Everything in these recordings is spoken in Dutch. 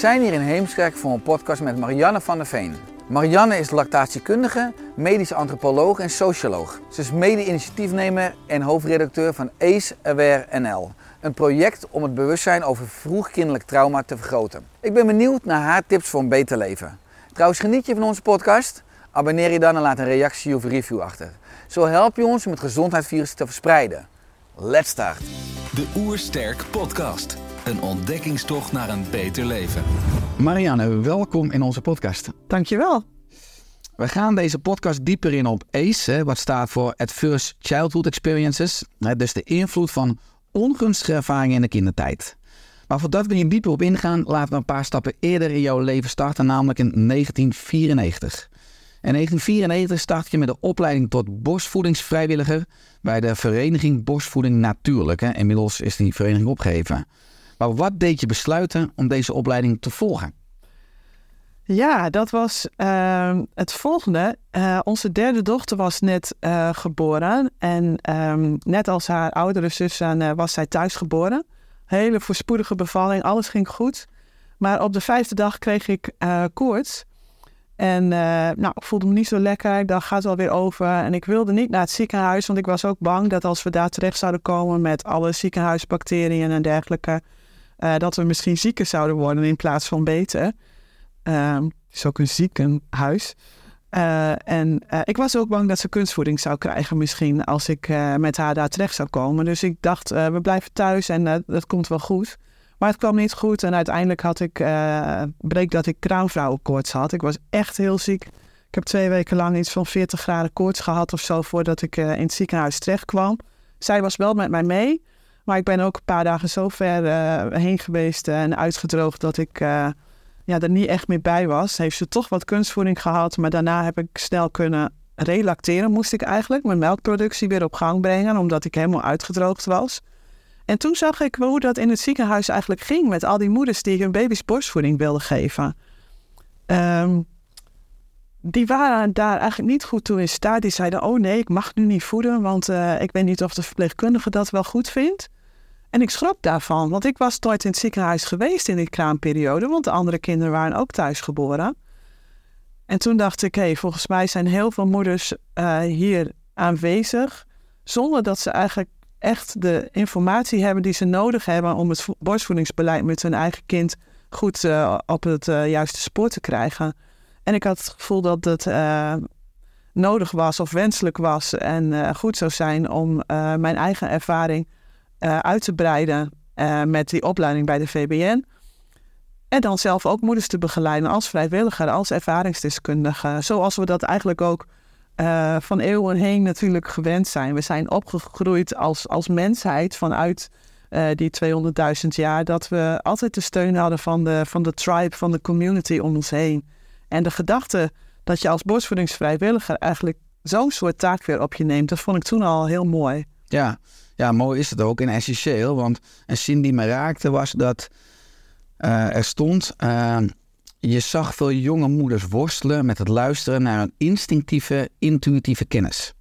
Zijn hier in Heemskerk voor een podcast met Marianne van der Veen. Marianne is lactatiekundige, medische antropoloog en socioloog. Ze is mede-initiatiefnemer en hoofdredacteur van ACE Aware NL. Een project om het bewustzijn over vroegkindelijk trauma te vergroten. Ik ben benieuwd naar haar tips voor een beter leven. Trouwens, geniet je van onze podcast? Abonneer je dan en laat een reactie of review achter. Zo help je ons om het gezondheidsvirus te verspreiden. Let's start! De Oersterk Podcast. Een ontdekkingstocht naar een beter leven. Marianne, welkom in onze podcast. Dankjewel. We gaan deze podcast dieper in op ACE, wat staat voor Adverse Childhood Experiences. Hè, dus de invloed van ongunstige ervaringen in de kindertijd. Maar voordat we hier dieper op ingaan, laten we een paar stappen eerder in jouw leven starten, namelijk in 1994. In 1994 start je met de opleiding tot borstvoedingsvrijwilliger bij de vereniging Borstvoeding Natuurlijk. Hè. Inmiddels is die vereniging opgeheven. Maar wat deed je besluiten om deze opleiding te volgen? Ja, dat was ehm, het volgende. Eh, onze derde dochter was net eh, geboren. En ehm, net als haar oudere zus eh, was zij thuis geboren. Hele voorspoedige bevalling, alles ging goed. Maar op de vijfde dag kreeg ik koorts. En nou, ik voelde me niet zo lekker. Ik dacht, gaat wel weer over. En ik wilde niet naar het ziekenhuis, want ik was ook bang dat als we daar terecht zouden komen met alle ziekenhuisbacteriën en dergelijke, eh, dat we misschien zieker zouden worden in plaats van beter. Ehm, het is ook een ziekenhuis. Eh, en eh, ik was ook bang dat ze kunstvoeding zou krijgen misschien als ik met haar daar terecht zou komen. Dus ik dacht, we blijven thuis en dat komt wel goed. Maar het kwam niet goed en uiteindelijk had ik, bleek dat ik kraamvrouwenkoorts had. Ik was echt heel ziek. Ik heb twee weken lang iets van 40 graden koorts gehad of zo voordat ik in het ziekenhuis terecht kwam. Zij was wel met mij mee, maar ik ben ook een paar dagen zo ver eh, heen geweest en uitgedroogd dat ik eh, ja, er niet echt meer bij was. Heeft ze toch wat kunstvoeding gehad, maar daarna heb ik snel kunnen relacteren, moest ik eigenlijk. Mijn melkproductie weer op gang brengen, omdat ik helemaal uitgedroogd was. En toen zag ik hoe dat in het ziekenhuis eigenlijk ging met al die moeders die hun baby's borstvoeding wilden geven. Ehm, die waren daar eigenlijk niet goed toe in staat. Die zeiden, oh nee, ik mag nu niet voeden, want eh, ik weet niet of de verpleegkundige dat wel goed vindt. En ik schrok daarvan, want ik was nooit in het ziekenhuis geweest in die kraamperiode, want de andere kinderen waren ook thuis geboren. En toen dacht ik, hé, volgens mij zijn heel veel moeders eh, hier aanwezig, zonder dat ze eigenlijk echt de informatie hebben die ze nodig hebben om het vo- borstvoedingsbeleid met hun eigen kind goed eh, op het juiste spoor te krijgen. En ik had het gevoel dat het eh, nodig was of wenselijk was en eh, goed zou zijn om eh, mijn eigen ervaring uit te breiden met die opleiding bij de VBN. En dan zelf ook moeders te begeleiden als vrijwilliger, als ervaringsdeskundige. Zoals we dat eigenlijk ook van eeuwen heen natuurlijk gewend zijn. We zijn opgegroeid als, als mensheid vanuit die 200.000 jaar. Dat we altijd de steun hadden van de, van de tribe, van de community om ons heen. En de gedachte dat je als borstvoedingsvrijwilliger eigenlijk zo'n soort taak weer op je neemt, dat vond ik toen al heel mooi. Ja, ja mooi is het ook en essentieel. Want een zin die me raakte was dat eh, er stond... eh, je zag veel jonge moeders worstelen met het luisteren naar een instinctieve, intuïtieve kennis.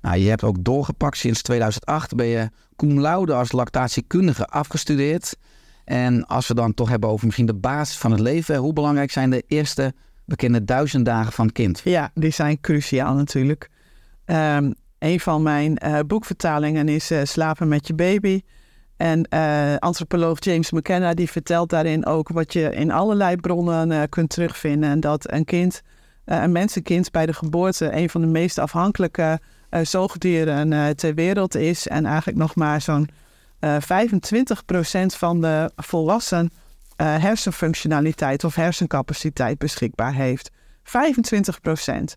Nou, je hebt ook doorgepakt sinds 2008 ben je cum laude als lactatiekundige afgestudeerd. En als we dan toch hebben over misschien de basis van het leven, hoe belangrijk zijn de eerste bekende duizend dagen van kind? Ja, die zijn cruciaal natuurlijk. Ehm, een van mijn eh, boekvertalingen is eh, Slapen met je baby. En eh, antropoloog James McKenna die vertelt daarin ook wat je in allerlei bronnen kunt terugvinden. En dat een kind, een mensenkind bij de geboorte een van de meest afhankelijke zoogdieren ter wereld is. En eigenlijk nog maar zo'n eh 25% van de volwassen eh, hersenfunctionaliteit of hersencapaciteit beschikbaar heeft. 25%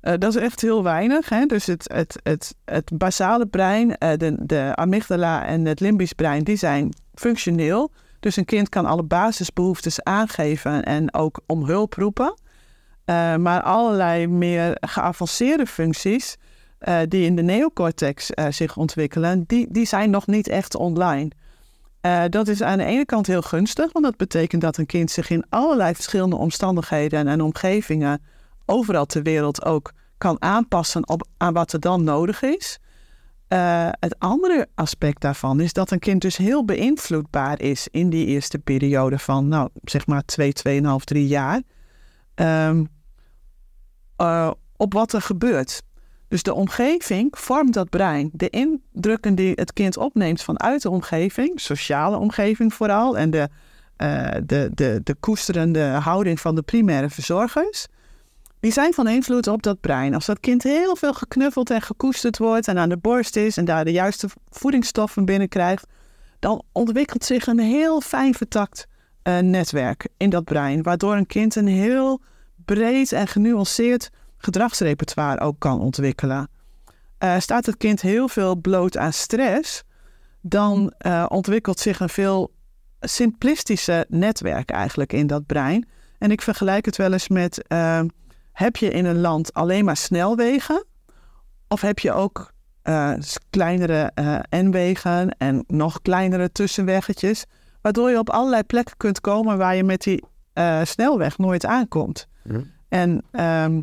eh, dat is echt heel weinig. Hè? Dus het, het, het, het basale brein, eh, de, de amygdala en het limbisch brein, die zijn functioneel. Dus een kind kan alle basisbehoeftes aangeven en ook om hulp roepen. Maar allerlei meer geavanceerde functies die in de neocortex zich ontwikkelen, die, die zijn nog niet echt online. Eh, dat is aan de ene kant heel gunstig, want dat betekent dat een kind zich in allerlei verschillende omstandigheden en, en omgevingen overal ter wereld ook kan aanpassen op, aan wat er dan nodig is. Eh, het andere aspect daarvan is dat een kind dus heel beïnvloedbaar is in die eerste periode van, nou, zeg maar 2, 2,5, 3 jaar. Ehm, eh, op wat er gebeurt. Dus de omgeving vormt dat brein. De indrukken die het kind opneemt vanuit de omgeving, sociale omgeving vooral, en de, eh, de, de, de koesterende houding van de primaire verzorgers, die zijn van invloed op dat brein. Als dat kind heel veel geknuffeld en gekoesterd wordt en aan de borst is en daar de juiste voedingsstoffen binnenkrijgt, dan ontwikkelt zich een heel fijn vertakt eh, netwerk in dat brein, waardoor een kind een heel breed en genuanceerd gedragsrepertoire ook kan ontwikkelen. Eh, staat het kind heel veel bloot aan stress, dan eh, ontwikkelt zich een veel simplistische netwerk eigenlijk in dat brein. En ik vergelijk het wel eens met, eh, heb je in een land alleen maar snelwegen? Of heb je ook kleinere N-wegen en nog kleinere tussenweggetjes, waardoor je op allerlei plekken kunt komen waar je met die snelweg nooit aankomt. En ehm,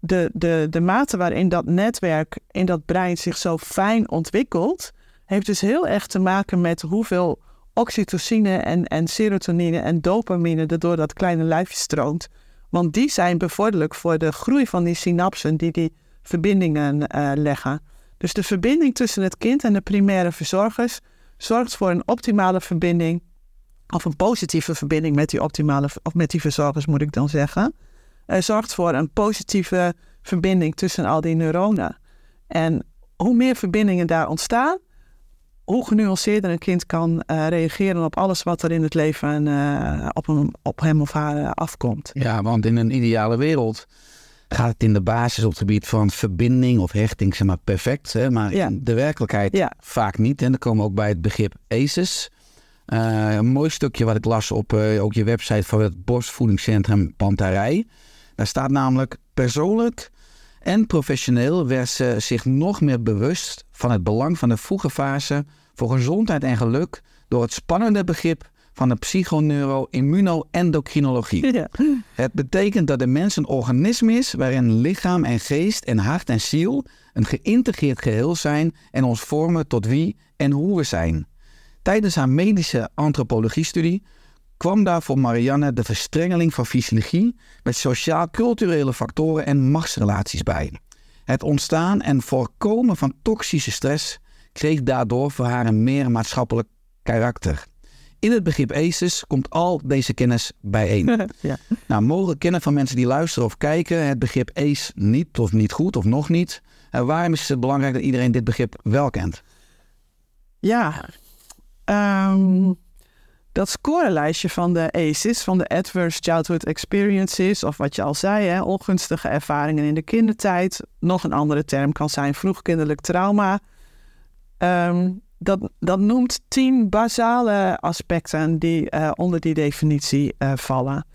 de, de, de mate waarin dat netwerk in dat brein zich zo fijn ontwikkelt, heeft dus heel erg te maken met hoeveel oxytocine en, en serotonine en dopamine er door dat kleine lijfje stroomt. Want die zijn bevorderlijk voor de groei van die synapsen die die verbindingen eh, leggen. Dus de verbinding tussen het kind en de primaire verzorgers zorgt voor een optimale verbinding, of een positieve verbinding met die optimale, of met die verzorgers moet ik dan zeggen. Eh, zorgt voor een positieve verbinding tussen al die neuronen. En hoe meer verbindingen daar ontstaan, hoe genuanceerder een kind kan eh, reageren op alles wat er in het leven eh, op, hem, op hem of haar afkomt. Ja, want in een ideale wereld gaat het in de basis op het gebied van verbinding of hechting, zeg maar, perfect. Hè? Maar Ja. in de werkelijkheid Ja. vaak niet. En dan komen we ook bij het begrip ACEs. Een mooi stukje wat ik las op ook je website van het borstvoedingscentrum Pantarij. Daar staat namelijk persoonlijk en professioneel werd ze zich nog meer bewust van het belang van de vroege fase voor gezondheid en geluk door het spannende begrip van de psychoneuro-immuno-endocrinologie. Ja. Het betekent dat de mens een organisme is waarin lichaam en geest en hart en ziel een geïntegreerd geheel zijn en ons vormen tot wie en hoe we zijn. Tijdens haar medische antropologiestudie kwam daar voor Marianne de verstrengeling van fysiologie met sociaal-culturele factoren en machtsrelaties bij. Het ontstaan en voorkomen van toxische stress kreeg daardoor voor haar een meer maatschappelijk karakter. In het begrip ACES komt al deze kennis bijeen. ja. Nou, mogelijk kennen van mensen die luisteren of kijken het begrip ACE niet of niet goed of nog niet. En waarom is het belangrijk dat iedereen dit begrip wel kent? Ja, ehm, dat scorelijstje van de ACEs, van de Adverse Childhood Experiences, of wat je al zei, hè, ongunstige ervaringen in de kindertijd, nog een andere term kan zijn vroegkinderlijk trauma. Ehm, dat, dat noemt tien basale aspecten die eh, onder die definitie eh, vallen.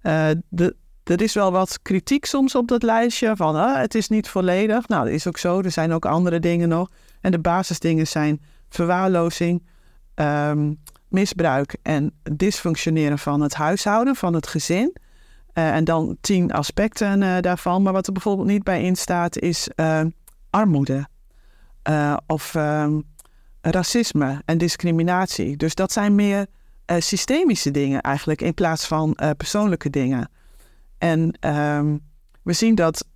Eh, de, er is wel wat kritiek soms op dat lijstje van ah, het is niet volledig. Nou, dat is ook zo. Er zijn ook andere dingen nog. En de basisdingen zijn verwaarlozing, ehm, misbruik en dysfunctioneren van het huishouden, van het gezin. Eh, en dan tien aspecten eh, daarvan. Maar wat er bijvoorbeeld niet bij in staat is eh, armoede of ehm, racisme en discriminatie. Dus dat zijn meer systemische dingen eigenlijk in plaats van persoonlijke dingen. En ehm, we zien dat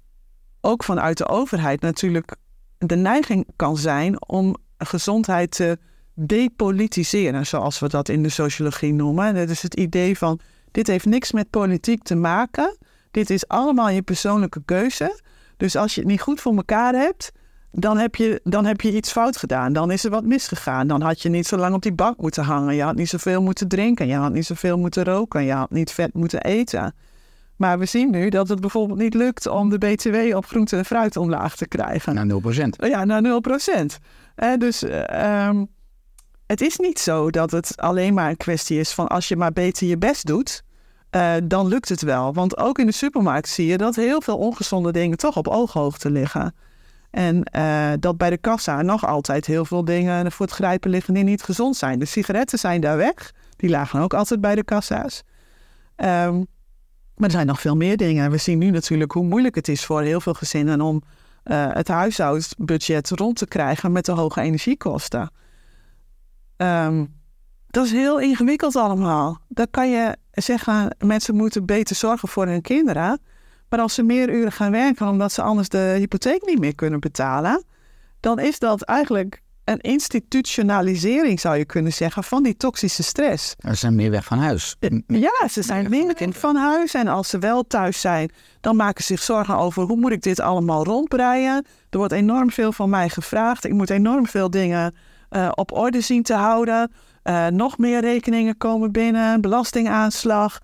ook vanuit de overheid natuurlijk de neiging kan zijn om gezondheid te depolitiseren, zoals we dat in de sociologie noemen. Dat is het idee van, dit heeft niks met politiek te maken. Dit is allemaal je persoonlijke keuze. Dus als je het niet goed voor elkaar hebt, dan heb, je, dan heb je iets fout gedaan. Dan is er wat misgegaan. Dan had je niet zo lang op die bank moeten hangen. Je had niet zoveel moeten drinken. Je had niet zoveel moeten roken. Je had niet vet moeten eten. Maar we zien nu dat het bijvoorbeeld niet lukt om de BTW op groente en fruit omlaag te krijgen. Naar 0%. Ja, naar 0 procent. dus eh, ehm, het is niet zo dat het alleen maar een kwestie is van als je maar beter je best doet, eh, dan lukt het wel. Want ook in de supermarkt zie je dat heel veel ongezonde dingen toch op ooghoogte liggen. En eh, dat bij de kassa nog altijd heel veel dingen voor het grijpen liggen die niet gezond zijn. De sigaretten zijn daar weg. Die lagen ook altijd bij de kassa's. Ehm, maar er zijn nog veel meer dingen. We zien nu natuurlijk hoe moeilijk het is voor heel veel gezinnen om uh, het huishoudbudget rond te krijgen met de hoge energiekosten. Ehm, dat is heel ingewikkeld allemaal. Dan kan je zeggen, mensen moeten beter zorgen voor hun kinderen. Maar als ze meer uren gaan werken omdat ze anders de hypotheek niet meer kunnen betalen, dan is dat eigenlijk een institutionalisering, zou je kunnen zeggen, van die toxische stress. Ze zijn meer weg van huis. Ja, ze zijn meer van huis. En als ze wel thuis zijn, dan maken ze zich zorgen over hoe moet ik dit allemaal rondbreien. Er wordt enorm veel van mij gevraagd. Ik moet enorm veel dingen uh, op orde zien te houden. Uh, nog meer rekeningen komen binnen, belastingaanslag.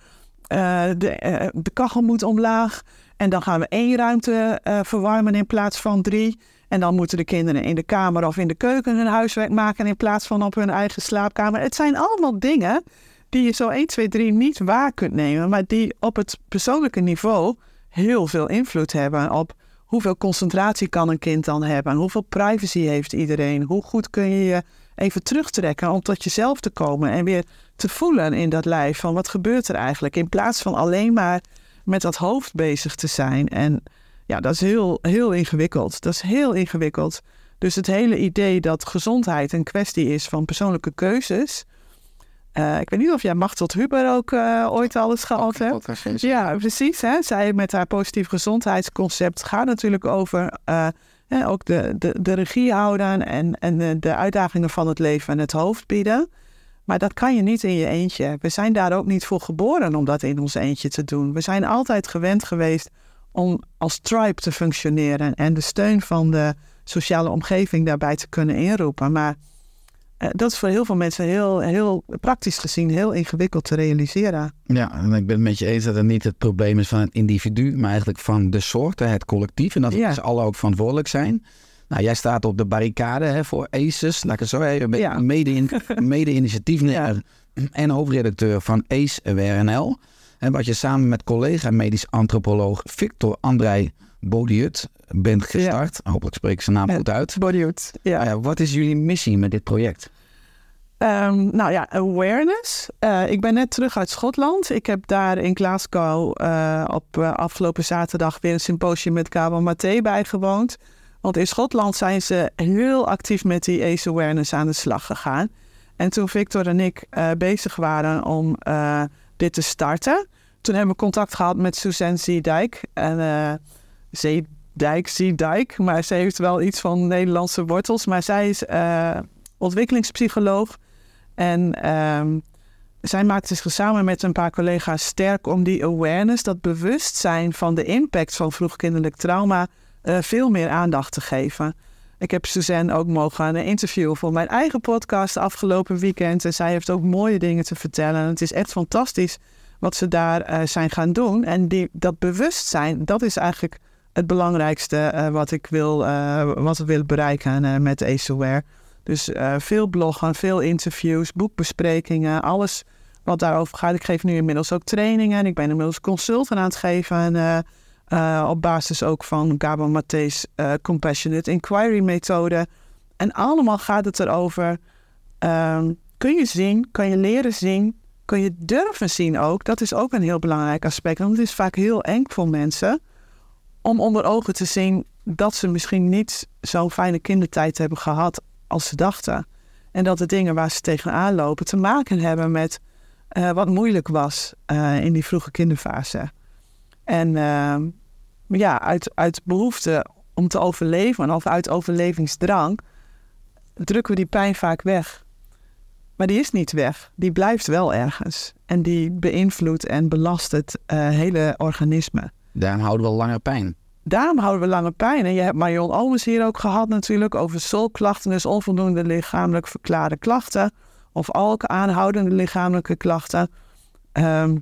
Uh, de, de, kachel moet omlaag. En dan gaan we één ruimte verwarmen in plaats van drie. En dan moeten de kinderen in de kamer of in de keuken hun huiswerk maken in plaats van op hun eigen slaapkamer. Het zijn allemaal dingen die je zo 1, 2, 3 niet waar kunt nemen, maar die op het persoonlijke niveau heel veel invloed hebben op hoeveel concentratie kan een kind dan hebben, hoeveel privacy heeft iedereen, hoe goed kun je je even terugtrekken om tot jezelf te komen en weer te voelen in dat lijf van wat gebeurt er eigenlijk, in plaats van alleen maar met dat hoofd bezig te zijn. En ja, dat is heel, heel ingewikkeld. Dat is heel ingewikkeld. Dus het hele idee dat gezondheid een kwestie is van persoonlijke keuzes. Uh, ik weet niet of jij Machteld Huber ook uh, ooit alles gehad hebt. Ja, precies. Hè? Zij met haar positief gezondheidsconcept gaat natuurlijk over uh, hè, ook de, de, de regie houden en, en de uitdagingen van het leven en het hoofd bieden. Maar dat kan je niet in je eentje. We zijn daar ook niet voor geboren om dat in ons eentje te doen. We zijn altijd gewend geweest om als tribe te functioneren en de steun van de sociale omgeving daarbij te kunnen inroepen. Maar dat is voor heel veel mensen heel, heel praktisch gezien heel ingewikkeld te realiseren. Ja, en ik ben het met je eens dat het niet het probleem is van het individu, maar eigenlijk van de soorten, het collectief. En dat ja. ze alle ook verantwoordelijk zijn. Nou, jij staat op de barricade hè, voor ACES, laat ik het zo even, ja. mede-initiatiefnemer mede en hoofdredacteur van ACE WRNL. En wat je samen met collega medisch antropoloog Victor André Bodiut bent gestart. Ja. Hopelijk spreek ik zijn naam goed uit. Bodiut, ja. Nou ja. Wat is jullie missie met dit project? Um, nou ja, awareness. Uh, ik ben net terug uit Schotland. Ik heb daar in Glasgow uh, op uh, afgelopen zaterdag weer een symposium met Gabo Maté bijgewoond. Want in Schotland zijn ze heel actief met die ACE awareness aan de slag gegaan. En toen Victor en ik bezig waren om dit te starten, toen hebben we contact gehad met Suzanne Ziedijk. En Zeedijk, Ziedijk, maar ze heeft wel iets van Nederlandse wortels. Maar zij is uh, ontwikkelingspsycholoog. En um, zij maakte zich samen met een paar collega's sterk om die awareness, dat bewustzijn van de impact van vroegkinderlijk trauma, uh, veel meer aandacht te geven. Ik heb Suzanne ook mogen interviewen voor mijn eigen podcast afgelopen weekend. En zij heeft ook mooie dingen te vertellen. En het is echt fantastisch wat ze daar uh, zijn gaan doen. En die, dat bewustzijn, dat is eigenlijk het belangrijkste uh, wat ik wil, uh, wat we willen bereiken met AceWare. Dus veel bloggen, veel interviews, boekbesprekingen, alles wat daarover gaat. Ik geef nu inmiddels ook trainingen en ik ben inmiddels consultant aan het geven. En, op basis ook van Gabo Maté's Compassionate Inquiry methode. En allemaal gaat het erover, um, kun je zien, kan je leren zien kun je durven zien ook. Dat is ook een heel belangrijk aspect. Want het is vaak heel eng voor mensen om onder ogen te zien dat ze misschien niet zo'n fijne kindertijd hebben gehad als ze dachten. En dat de dingen waar ze tegenaan lopen te maken hebben met uh, wat moeilijk was uh, in die vroege kinderfase. En uh, ja, uit, uit behoefte om te overleven of uit overlevingsdrang drukken we die pijn vaak weg. Maar die is niet weg. Die blijft wel ergens. En die beïnvloedt en belast het eh, hele organisme. Daarom houden we langer pijn. Daarom houden we lange pijn. En je hebt Marion Olmers hier ook gehad natuurlijk over solklachten, dus onvoldoende lichamelijk verklaarde klachten. Of ook aanhoudende lichamelijke klachten. Ehm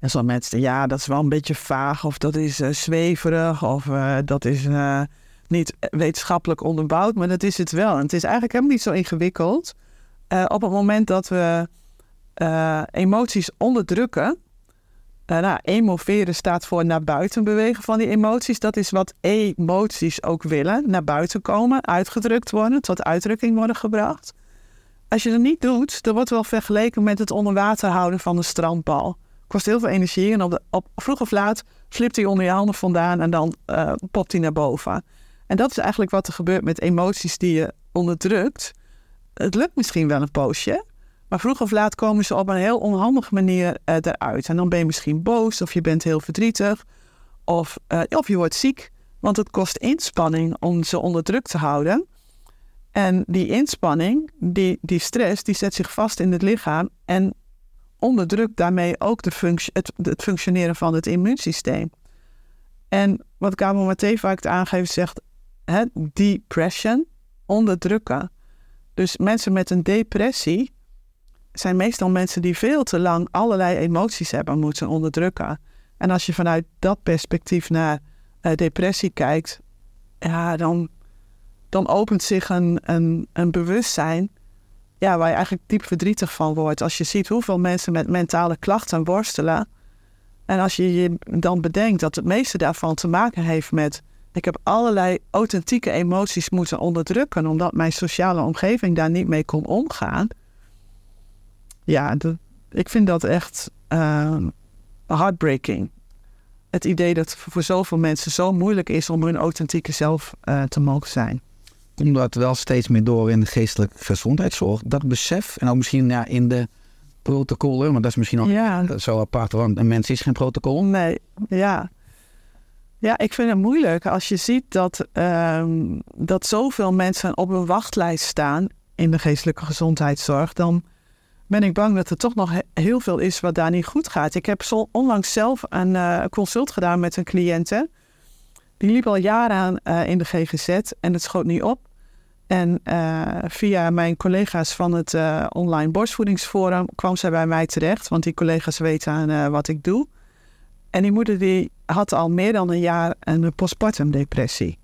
en sommige mensen, ja, dat is wel een beetje vaag, of dat is eh, zweverig, of eh, dat is eh, niet wetenschappelijk onderbouwd, maar dat is het wel. En het is eigenlijk helemaal niet zo ingewikkeld. Op het moment dat we emoties onderdrukken, nou, emoveren staat voor naar buiten bewegen van die emoties. Dat is wat emoties ook willen. Naar buiten komen, uitgedrukt worden, tot uitdrukking worden gebracht. Als je dat niet doet, dan wordt wel vergeleken met het onder water houden van een strandbal. Kost heel veel energie en op, de, op vroeg of laat flipt hij onder je handen vandaan en dan eh, popt hij naar boven. En dat is eigenlijk wat er gebeurt met emoties die je onderdrukt. Het lukt misschien wel een poosje, maar vroeg of laat komen ze op een heel onhandige manier eh, eruit. En dan ben je misschien boos of je bent heel verdrietig of, eh, of je wordt ziek. Want het kost inspanning om ze onder druk te houden. En die inspanning, die, die stress, die zet zich vast in het lichaam en onderdrukt daarmee ook de functie, het, functioneren van het immuunsysteem. En wat Gabor Maté vaak aangeeft, zegt hè, depression, onderdrukken. Dus mensen met een depressie zijn meestal mensen die veel te lang allerlei emoties hebben moeten onderdrukken. En als je vanuit dat perspectief naar eh, depressie kijkt, ja, dan, dan opent zich een, een, een bewustzijn ja, waar je eigenlijk diep verdrietig van wordt. Als je ziet hoeveel mensen met mentale klachten worstelen. En als je je dan bedenkt dat het meeste daarvan te maken heeft met... ik heb allerlei authentieke emoties moeten onderdrukken... omdat mijn sociale omgeving daar niet mee kon omgaan. Ja, dat, ik vind dat echt uh, heartbreaking. Het idee dat het voor zoveel mensen zo moeilijk is om hun authentieke zelf uh, te mogen zijn komt dat wel steeds meer door in de geestelijke gezondheidszorg. Dat besef, en ook misschien ja, in de protocollen, maar dat is misschien nog Ja. zo apart, want een mens is geen protocol. Nee, ja. Ja, ik vind het moeilijk als je ziet dat, ehm, dat zoveel mensen op een wachtlijst staan in de geestelijke gezondheidszorg. Dan ben ik bang dat er toch nog he- heel veel is wat daar niet goed gaat. Ik heb onlangs zelf een eh, consult gedaan met een cliënte. Die liep al jaren aan eh, in de GGZ en het schoot niet op. En eh, via mijn collega's van het online borstvoedingsforum kwam zij bij mij terecht. Want die collega's weten aan wat ik doe. En die moeder die had al meer dan een jaar een postpartum depressie.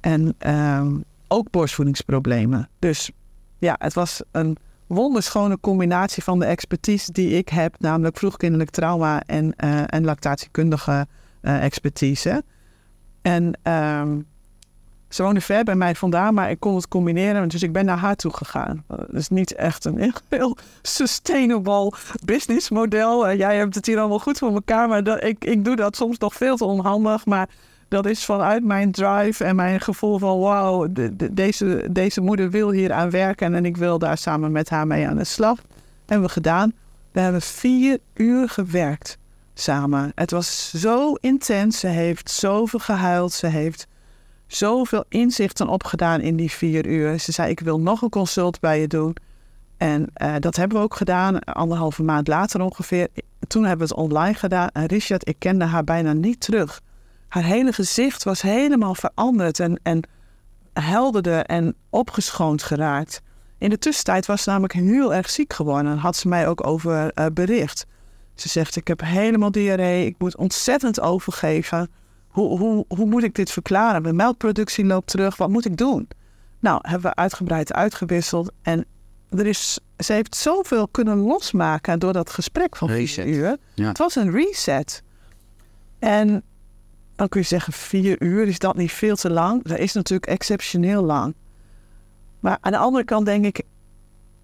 En ehm, ook borstvoedingsproblemen. Dus ja, het was een wonderschone combinatie van de expertise die ik heb. Namelijk vroegkinderlijk trauma en, eh, en lactatiekundige eh, expertise. En ehm, ze woonde ver bij mij vandaan, maar ik kon het combineren. Dus ik ben naar haar toe gegaan. Dat is niet echt een heel sustainable businessmodel. Eh, jij hebt het hier allemaal goed voor elkaar, maar dat, ik, ik doe dat soms nog veel te onhandig. Maar dat is vanuit mijn drive en mijn gevoel van wauw, de, de- deze, deze moeder wil hier aan werken en ik wil daar samen met haar mee aan de slag. Hebben we gedaan. We hebben vier uur gewerkt samen. Het was zo intens. Ze heeft zoveel gehuild. Ze heeft zoveel inzichten opgedaan in die vier uur. Ze zei: Ik wil nog een consult bij je doen. En eh, dat hebben we ook gedaan, anderhalve maand later ongeveer. Toen hebben we het online gedaan. En Richard, ik kende haar bijna niet terug. Haar hele gezicht was helemaal veranderd en, en helderder en opgeschoond geraakt. In de tussentijd was ze namelijk heel erg ziek geworden. En had ze mij ook over eh, bericht. Ze zegt, ik heb helemaal diarree. Ik moet ontzettend overgeven. Hoe, hoe, hoe moet ik dit verklaren? Mijn melkproductie loopt terug. Wat moet ik doen? Nou, hebben we uitgebreid uitgewisseld. En er is, ze heeft zoveel kunnen losmaken door dat gesprek van vier uur. Ja. Het was een reset. En dan kun je zeggen, vier uur, is dat niet veel te lang? Dat is natuurlijk exceptioneel lang. Maar aan de andere kant denk ik,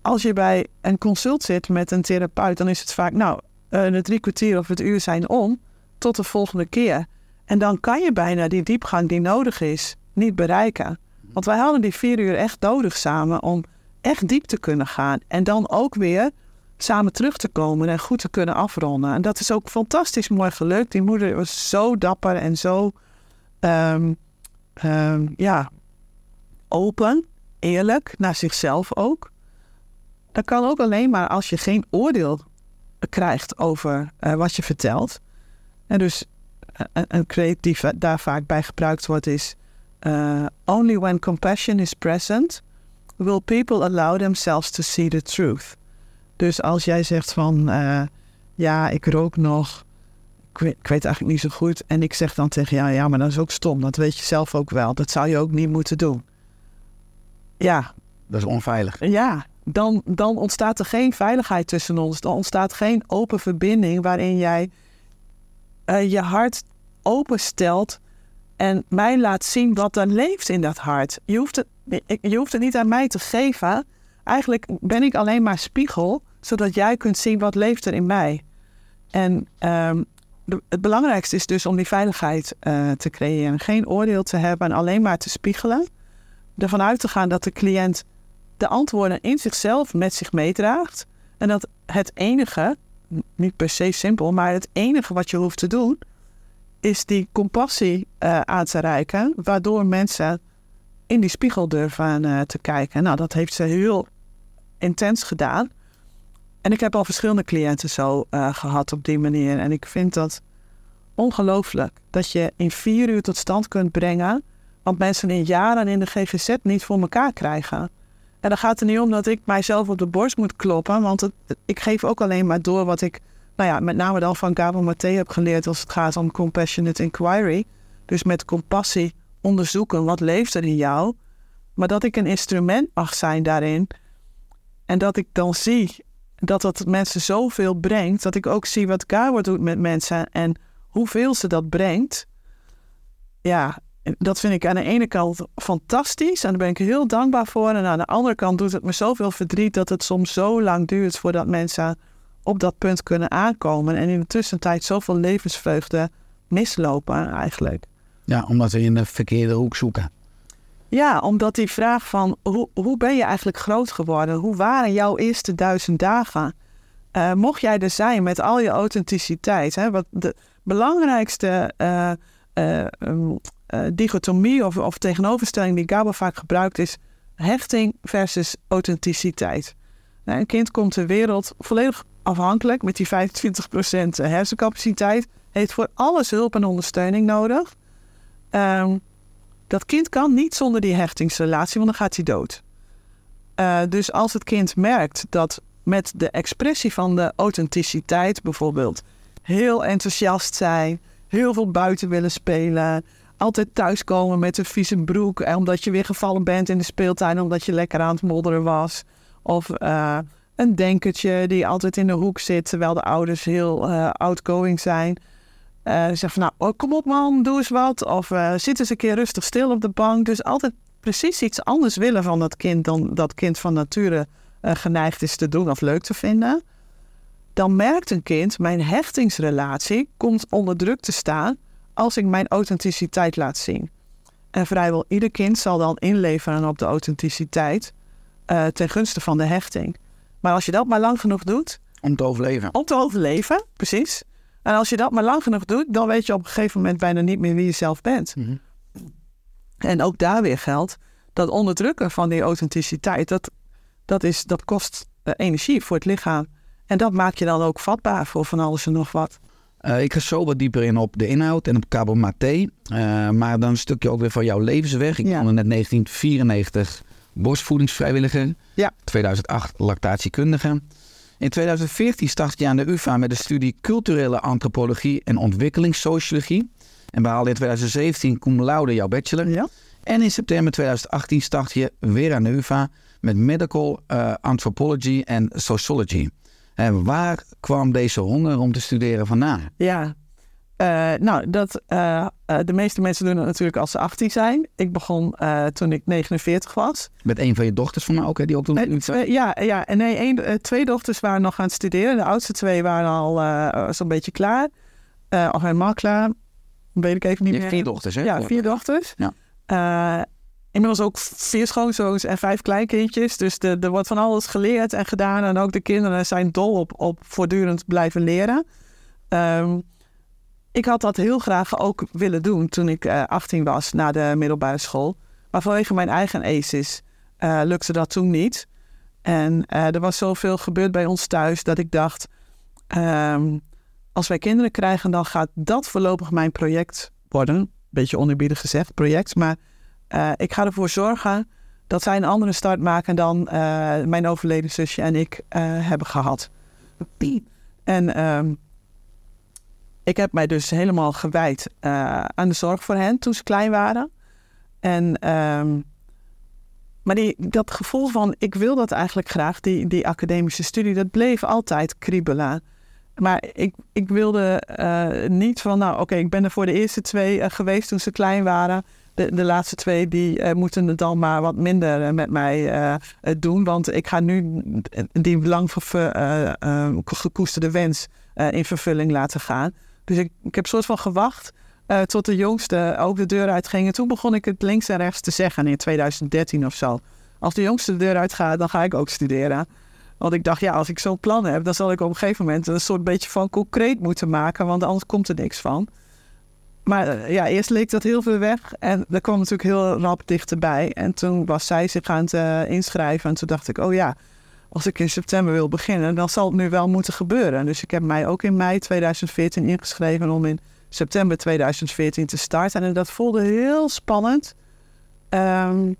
als je bij een consult zit met een therapeut, dan is het vaak, nou, eh, de drie kwartier of het uur zijn om, tot de volgende keer. En dan kan je bijna die diepgang die nodig is, niet bereiken. Want wij hadden die vier uur echt nodig samen om echt diep te kunnen gaan. En dan ook weer samen terug te komen en goed te kunnen afronden. En dat is ook fantastisch mooi gelukt. Die moeder was zo dapper en zo ehm, ehm, ja, open, eerlijk, naar zichzelf ook. dat kan ook alleen maar als je geen oordeel krijgt over eh, wat je vertelt. En dus eh, een, va- daar vaak bij gebruikt wordt is... eh, only when compassion is present will people allow themselves to see the truth. Dus als jij zegt van... eh, ja, ik rook nog... Ik weet, ik weet eigenlijk niet zo goed. En ik zeg dan tegen jou... ja, maar dat is ook stom. Dat weet je zelf ook wel. Dat zou je ook niet moeten doen. Ja, Dat is onveilig. ja, dan, dan ontstaat er geen veiligheid tussen ons. Dan ontstaat geen open verbinding waarin jij eh, je hart openstelt en mij laat zien wat er leeft in dat hart. Je hoeft, het, je hoeft het niet aan mij te geven. Eigenlijk ben ik alleen maar spiegel, zodat jij kunt zien wat leeft er in mij. En ehm, het belangrijkste is dus om die veiligheid eh, te creëren. Geen oordeel te hebben en alleen maar te spiegelen. Ervan uit te gaan dat de cliënt de antwoorden in zichzelf met zich meedraagt. En dat het enige, niet per se simpel, maar het enige wat je hoeft te doen, is die compassie eh, aan te reiken, waardoor mensen in die spiegel durven eh, te kijken. Nou, dat heeft ze heel intens gedaan. En ik heb al verschillende cliënten zo eh, gehad op die manier. En ik vind dat ongelooflijk dat je in vier uur tot stand kunt brengen wat mensen in jaren in de GGZ niet voor elkaar krijgen. En dan gaat het niet om dat ik mijzelf op de borst moet kloppen, want ik geef ook alleen maar door wat ik, nou ja, met name dan van Gabor Maté heb geleerd als het gaat om compassionate inquiry. Dus met compassie onderzoeken wat leeft er in jou, maar dat ik een instrument mag zijn daarin en dat ik dan zie dat dat mensen zoveel brengt, dat ik ook zie wat Gabor doet met mensen en hoeveel ze dat brengt. Ja, dat vind ik aan de ene kant fantastisch en daar ben ik heel dankbaar voor. En aan de andere kant doet het me zoveel verdriet dat het soms zo lang duurt voordat mensen op dat punt kunnen aankomen. En in de tussentijd zoveel levensvreugde mislopen eigenlijk. Ja, omdat ze in de verkeerde hoek zoeken. Ja, omdat die vraag van hoe, hoe ben je eigenlijk groot geworden? Hoe waren jouw eerste duizend dagen? Eh, mocht jij er zijn met al je authenticiteit? Hè? Wat de belangrijkste eh, dichotomie of, of tegenoverstelling die Gabor vaak gebruikt is hechting versus authenticiteit. Nou, een kind komt ter wereld volledig afhankelijk met die 25% hersencapaciteit, heeft voor alles hulp en ondersteuning nodig. Ehm, dat kind kan niet zonder die hechtingsrelatie, want dan gaat hij dood. Uh, dus als het kind merkt dat met de expressie van de authenticiteit bijvoorbeeld heel enthousiast zijn, heel veel buiten willen spelen, altijd thuiskomen met een vieze broek eh, omdat je weer gevallen bent in de speeltuin omdat je lekker aan het modderen was, of uh, een denkertje die altijd in de hoek zit terwijl de ouders heel uh, outgoing zijn. Uh, zeg van nou, oh, kom op man, doe eens wat. Of uh, zit eens een keer rustig stil op de bank. Dus altijd precies iets anders willen van dat kind dan dat kind van nature uh, geneigd is te doen of leuk te vinden. Dan merkt een kind, mijn hechtingsrelatie komt onder druk te staan als ik mijn authenticiteit laat zien. En vrijwel ieder kind zal dan inleveren op de authenticiteit uh, ten gunste van de hechting. Maar als je dat maar lang genoeg doet. Om te overleven. Om te overleven, precies. En als je dat maar lang genoeg doet, dan weet je op een gegeven moment bijna niet meer wie je zelf bent. Mm-hmm. En ook daar weer geldt dat onderdrukken van die authenticiteit, dat, dat, is, dat kost uh, energie voor het lichaam. En dat maakt je dan ook vatbaar voor van alles en nog wat. Uh, ik ga zo wat dieper in op de inhoud en op Cabo Maté. Uh, maar dan een stukje ook weer van jouw levensweg. Ik ja. kwam net 1994 borstvoedingsvrijwilliger. Ja. 2008 lactatiekundige. In 2014 startte je aan de UvA met de studie Culturele Antropologie en Ontwikkelingssociologie. En behaalde in 2017 cum laude jouw bachelor. Ja. En in september 2018 startte je weer aan de UvA met Medical uh, Anthropology en Sociology. En waar kwam deze honger om te studeren vandaan? Ja, uh, nou, dat, uh, uh, de meeste mensen doen het natuurlijk als ze 18 zijn. Ik begon toen ik 49 was. Met een van je dochters van mij ook, hè, die ook toen... Twee, ja, ja, en nee, een, twee dochters waren nog aan het studeren. De oudste twee waren al zo'n beetje klaar. of helemaal klaar. Weet ik even niet je meer. vier dochters, hè? Ja, vier dochters. Ja. Inmiddels ook vier schoonzoons en vijf kleinkindjes. Dus de, er wordt van alles geleerd en gedaan. En ook de kinderen zijn dol op, op voortdurend blijven leren. Um, ik had dat heel graag ook willen doen toen ik uh, 18 was na de middelbare school. Maar vanwege mijn eigen ACES uh, lukte dat toen niet. En eh, er was zoveel gebeurd bij ons thuis dat ik dacht, ehm, als wij kinderen krijgen, dan gaat dat voorlopig mijn project worden. Beetje oneerbiedig gezegd, project. Maar eh, ik ga ervoor zorgen dat zij een andere start maken dan eh, mijn overleden zusje en ik eh, hebben gehad. En ehm, ik heb mij dus helemaal gewijd eh, aan de zorg voor hen toen ze klein waren. En, ehm, maar die, dat gevoel van, ik wil dat eigenlijk graag, die, die academische studie, dat bleef altijd kriebelen. Maar ik, ik wilde eh, niet van, nou oké, ik ben er voor de eerste twee eh, geweest toen ze klein waren. De, de laatste twee die moeten het dan maar wat minder met mij doen. Want ik ga nu die lang gekoesterde wens in vervulling laten gaan. Dus ik, heb soort van gewacht eh, tot de jongste ook de deur uitging. En toen begon ik het links en rechts te zeggen in 2013 of zo. Als de jongste de deur uitgaat, dan ga ik ook studeren. Want ik dacht, ja, als ik zo'n plan heb, dan zal ik op een gegeven moment een soort beetje van concreet moeten maken, want anders komt er niks van. Maar eh, ja, eerst leek dat heel veel weg en dat kwam natuurlijk heel rap dichterbij. En toen was zij zich aan het eh, inschrijven en toen dacht ik, oh ja, als ik in september wil beginnen, dan zal het nu wel moeten gebeuren. Dus ik heb mij ook in mei 2014 ingeschreven om in september 2014 te starten. En dat voelde heel spannend. Ehm,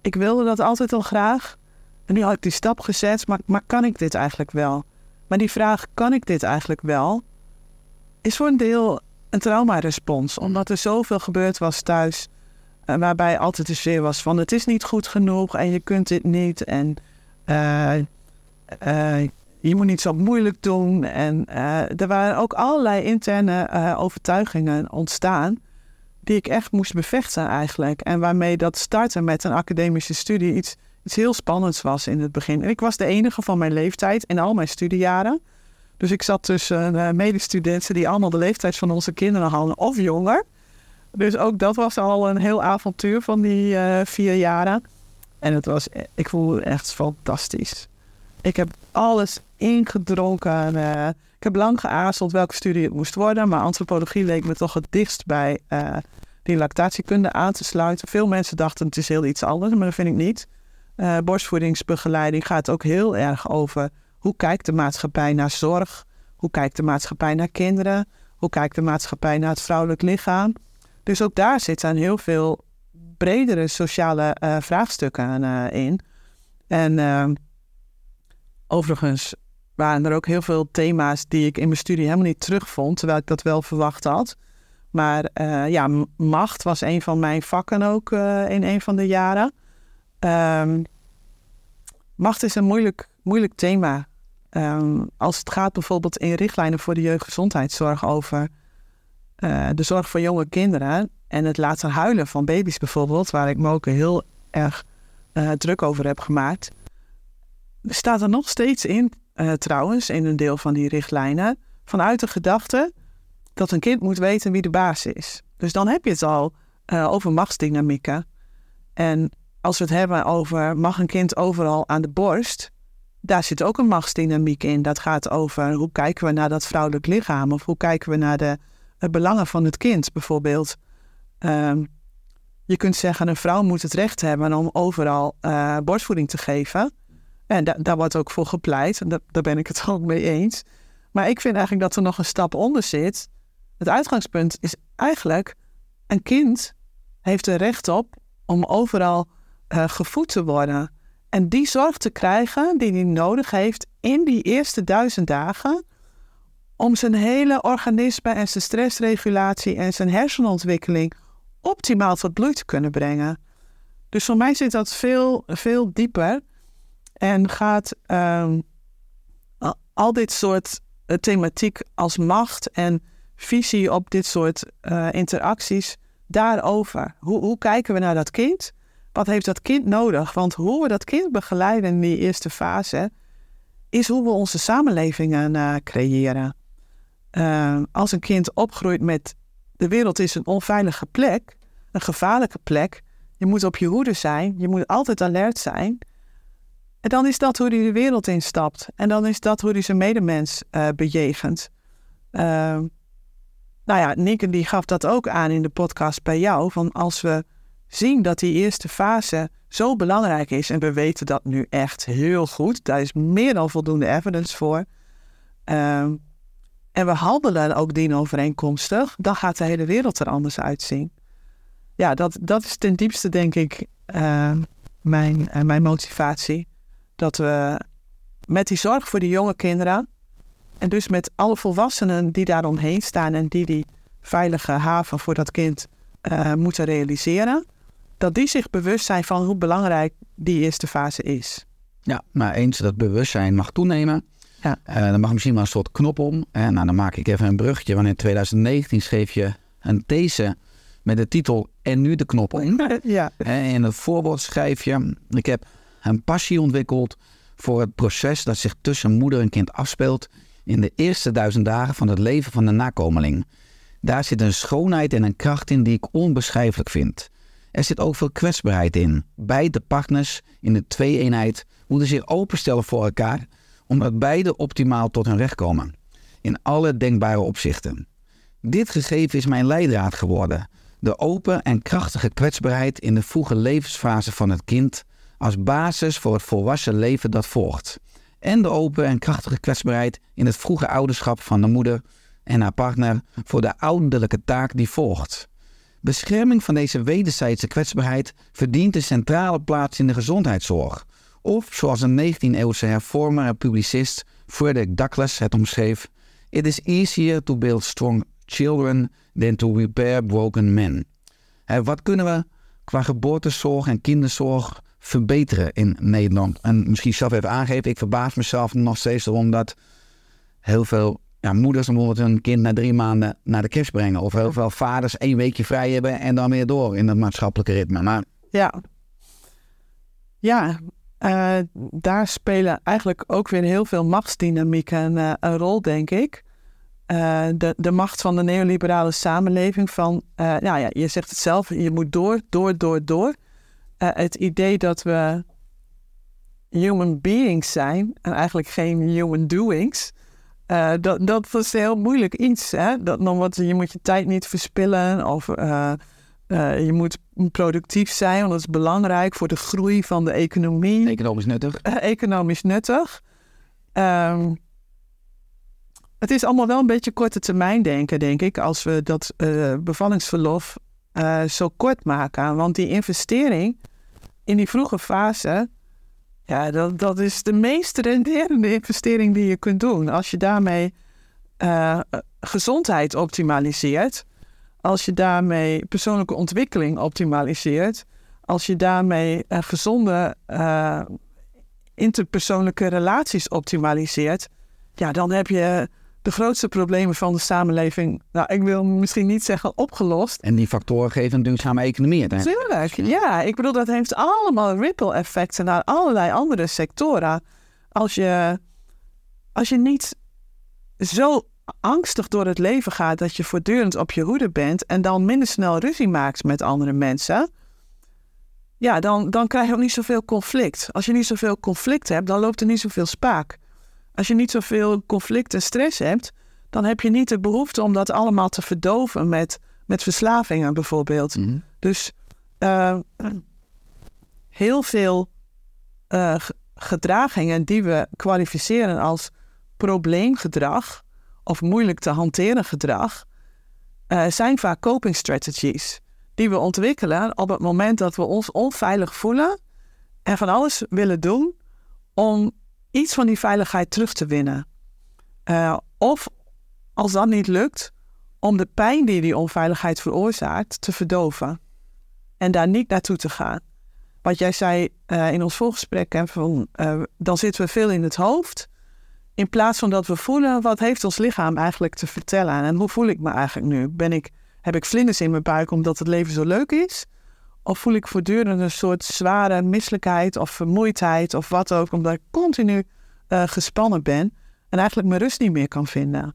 ik wilde dat altijd al graag. En nu had ik die stap gezet, maar, maar kan ik dit eigenlijk wel? Maar die vraag, kan ik dit eigenlijk wel? Is voor een deel een traumarespons. Omdat er zoveel gebeurd was thuis. eh, waarbij altijd de sfeer was van het is niet goed genoeg en je kunt dit niet. En eh, je moet niet zo moeilijk doen. En eh, er waren ook allerlei interne eh, overtuigingen ontstaan. Die ik echt moest bevechten eigenlijk. En waarmee dat starten met een academische studie iets, iets heel spannends was in het begin. En ik was de enige van mijn leeftijd in al mijn studiejaren. Dus ik zat tussen uh, medestudenten die allemaal de leeftijd van onze kinderen hadden of jonger. Dus ook dat was al een heel avontuur van die eh, vier jaren. En het was, ik voelde echt fantastisch. Ik heb alles ingedronken. eh, ik heb lang geaarzeld welke studie het moest worden. Maar antropologie leek me toch het dichtst bij eh, die lactatiekunde aan te sluiten. Veel mensen dachten het is heel iets anders, maar dat vind ik niet. Eh, borstvoedingsbegeleiding gaat ook heel erg over hoe kijkt de maatschappij naar zorg? Hoe kijkt de maatschappij naar kinderen? Hoe kijkt de maatschappij naar het vrouwelijk lichaam? Dus ook daar zitten heel veel bredere sociale vraagstukken in. En ehm, overigens waren er ook heel veel thema's die ik in mijn studie helemaal niet terugvond, terwijl ik dat wel verwacht had. Maar eh, ja, macht was een van mijn vakken ook eh, in een van de jaren. Ehm, macht is een moeilijk, moeilijk thema. Ehm, als het gaat bijvoorbeeld in richtlijnen voor de jeugdgezondheidszorg over eh, de zorg voor jonge kinderen en het laten huilen van baby's bijvoorbeeld, waar ik me ook heel erg druk over heb gemaakt, staat er nog steeds in, eh, trouwens, in een deel van die richtlijnen, vanuit de gedachte dat een kind moet weten wie de baas is. Dus dan heb je het al eh, over machtsdynamieken. En als we het hebben over mag een kind overal aan de borst, daar zit ook een machtsdynamiek in. Dat gaat over hoe kijken we naar dat vrouwelijk lichaam of hoe kijken we naar de eh, belangen van het kind bijvoorbeeld. Ehm, je kunt zeggen een vrouw moet het recht hebben om overal borstvoeding te geven. En da- daar wordt ook voor gepleit. En da- daar ben ik het ook mee eens. Maar ik vind eigenlijk dat er nog een stap onder zit. Het uitgangspunt is eigenlijk een kind heeft er recht op om overal eh, gevoed te worden. En die zorg te krijgen die hij nodig heeft in die eerste duizend dagen. Om zijn hele organisme en zijn stressregulatie en zijn hersenontwikkeling optimaal tot bloei te kunnen brengen. Dus voor mij zit dat veel, veel dieper. En gaat ehm, al- dit soort eh, thematiek als macht en visie op dit soort eh, interacties daarover. Hoe, hoe kijken we naar dat kind? Wat heeft dat kind nodig? Want hoe we dat kind begeleiden in die eerste fase, is hoe we onze samenlevingen eh, creëren. Eh, als een kind opgroeit met de wereld is een onveilige plek, een gevaarlijke plek, je moet op je hoede zijn, je moet altijd alert zijn. En dan is dat hoe hij de wereld instapt. En dan is dat hoe hij zijn medemens eh bejegent. Uh, nou ja, Nieke die gaf dat ook aan in de podcast bij jou. Van als we zien dat die eerste fase zo belangrijk is. En we weten dat nu echt heel goed. Daar is meer dan voldoende evidence voor. Ehm, en we handelen ook dienovereenkomstig. Dan gaat de hele wereld er anders uitzien. Ja, dat, dat is ten diepste denk ik eh, mijn, eh, mijn motivatie. Dat we met die zorg voor die jonge kinderen... en dus met alle volwassenen die daar omheen staan... en die die veilige haven voor dat kind eh, moeten realiseren... dat die zich bewust zijn van hoe belangrijk die eerste fase is. Ja, maar eens dat bewustzijn mag toenemen, Ja. eh, dan mag misschien wel een soort knop om. Eh, nou, dan maak ik even een bruggetje. Want in 2019 schreef je een these met de titel En nu de knop om. ja. Hè, In het voorwoord schrijf je: Ik heb een passie ontwikkeld voor het proces dat zich tussen moeder en kind afspeelt in de eerste duizend dagen van het leven van de nakomeling. Daar zit een schoonheid en een kracht in die ik onbeschrijfelijk vind. Er zit ook veel kwetsbaarheid in. Beide partners in de twee-eenheid moeten zich openstellen voor elkaar, omdat beide optimaal tot hun recht komen. In alle denkbare opzichten. Dit gegeven is mijn leidraad geworden. De open en krachtige kwetsbaarheid in de vroege levensfase van het kind als basis voor het volwassen leven dat volgt. En de open en krachtige kwetsbaarheid in het vroege ouderschap van de moeder en haar partner voor de ouderlijke taak die volgt. Bescherming van deze wederzijdse kwetsbaarheid verdient een centrale plaats in de gezondheidszorg. Of zoals een 19e-eeuwse hervormer en publicist Frederick Douglass het omschreef: It is easier to build strong children than to repair broken men. Wat kunnen we qua geboortezorg en kinderzorg verbeteren in Nederland? En misschien zelf even aangeven, ik verbaas mezelf nog steeds erom dat heel veel ja, moeders bijvoorbeeld hun kind na drie maanden naar de kerst brengen. Of heel veel vaders één weekje vrij hebben en dan weer door in het maatschappelijke ritme. Maar Ja, ja eh, daar spelen eigenlijk ook weer heel veel machtsdynamieken eh, een rol, denk ik. Eh, de, de macht van de neoliberale samenleving van, nou ja, je zegt het zelf, je moet door, door, door, door. Eh, het idee dat we human beings zijn en eigenlijk geen human doings. eh, dat, dat is heel moeilijk iets. Hè? Dat, dan wat, je moet je tijd niet verspillen of eh, je moet productief zijn, want dat is belangrijk voor de groei van de economie. economisch nuttig. Economisch nuttig. Ehm, het is allemaal wel een beetje korte termijn denken, denk ik, als we dat bevallingsverlof eh, zo kort maken. Want die investering in die vroege fase, ja, dat, dat is de meest renderende investering die je kunt doen. Als je daarmee eh, gezondheid optimaliseert, als je daarmee persoonlijke ontwikkeling optimaliseert, als je daarmee eh, gezonde interpersoonlijke relaties optimaliseert, ja, dan heb je de grootste problemen van de samenleving, nou, ik wil misschien niet zeggen opgelost. En die factoren geven een duurzame economie uiteindelijk. Tuurlijk, ja. Ik bedoel, dat heeft allemaal ripple effecten naar allerlei andere sectoren. Als je, als je niet zo angstig door het leven gaat dat je voortdurend op je hoede bent en dan minder snel ruzie maakt met andere mensen, ja, dan, dan krijg je ook niet zoveel conflict. Als je niet zoveel conflict hebt, dan loopt er niet zoveel spaak. Als je niet zoveel conflict en stress hebt, dan heb je niet de behoefte om dat allemaal te verdoven met, met verslavingen bijvoorbeeld. Mhm. Dus eh, heel veel eh, gedragingen die we kwalificeren als probleemgedrag of moeilijk te hanteren gedrag, eh, zijn vaak coping strategies die we ontwikkelen op het moment dat we ons onveilig voelen en van alles willen doen om iets van die veiligheid terug te winnen. Eh, of als dat niet lukt, om de pijn die die onveiligheid veroorzaakt te verdoven en daar niet naartoe te gaan. Wat jij zei eh, in ons voorgesprek, hè, van, eh, dan zitten we veel in het hoofd. In plaats van dat we voelen, wat heeft ons lichaam eigenlijk te vertellen? En hoe voel ik me eigenlijk nu? Ben ik, heb ik vlinders in mijn buik omdat het leven zo leuk is? Of voel ik voortdurend een soort zware misselijkheid of vermoeidheid of wat ook, omdat ik continu eh, gespannen ben en eigenlijk mijn rust niet meer kan vinden?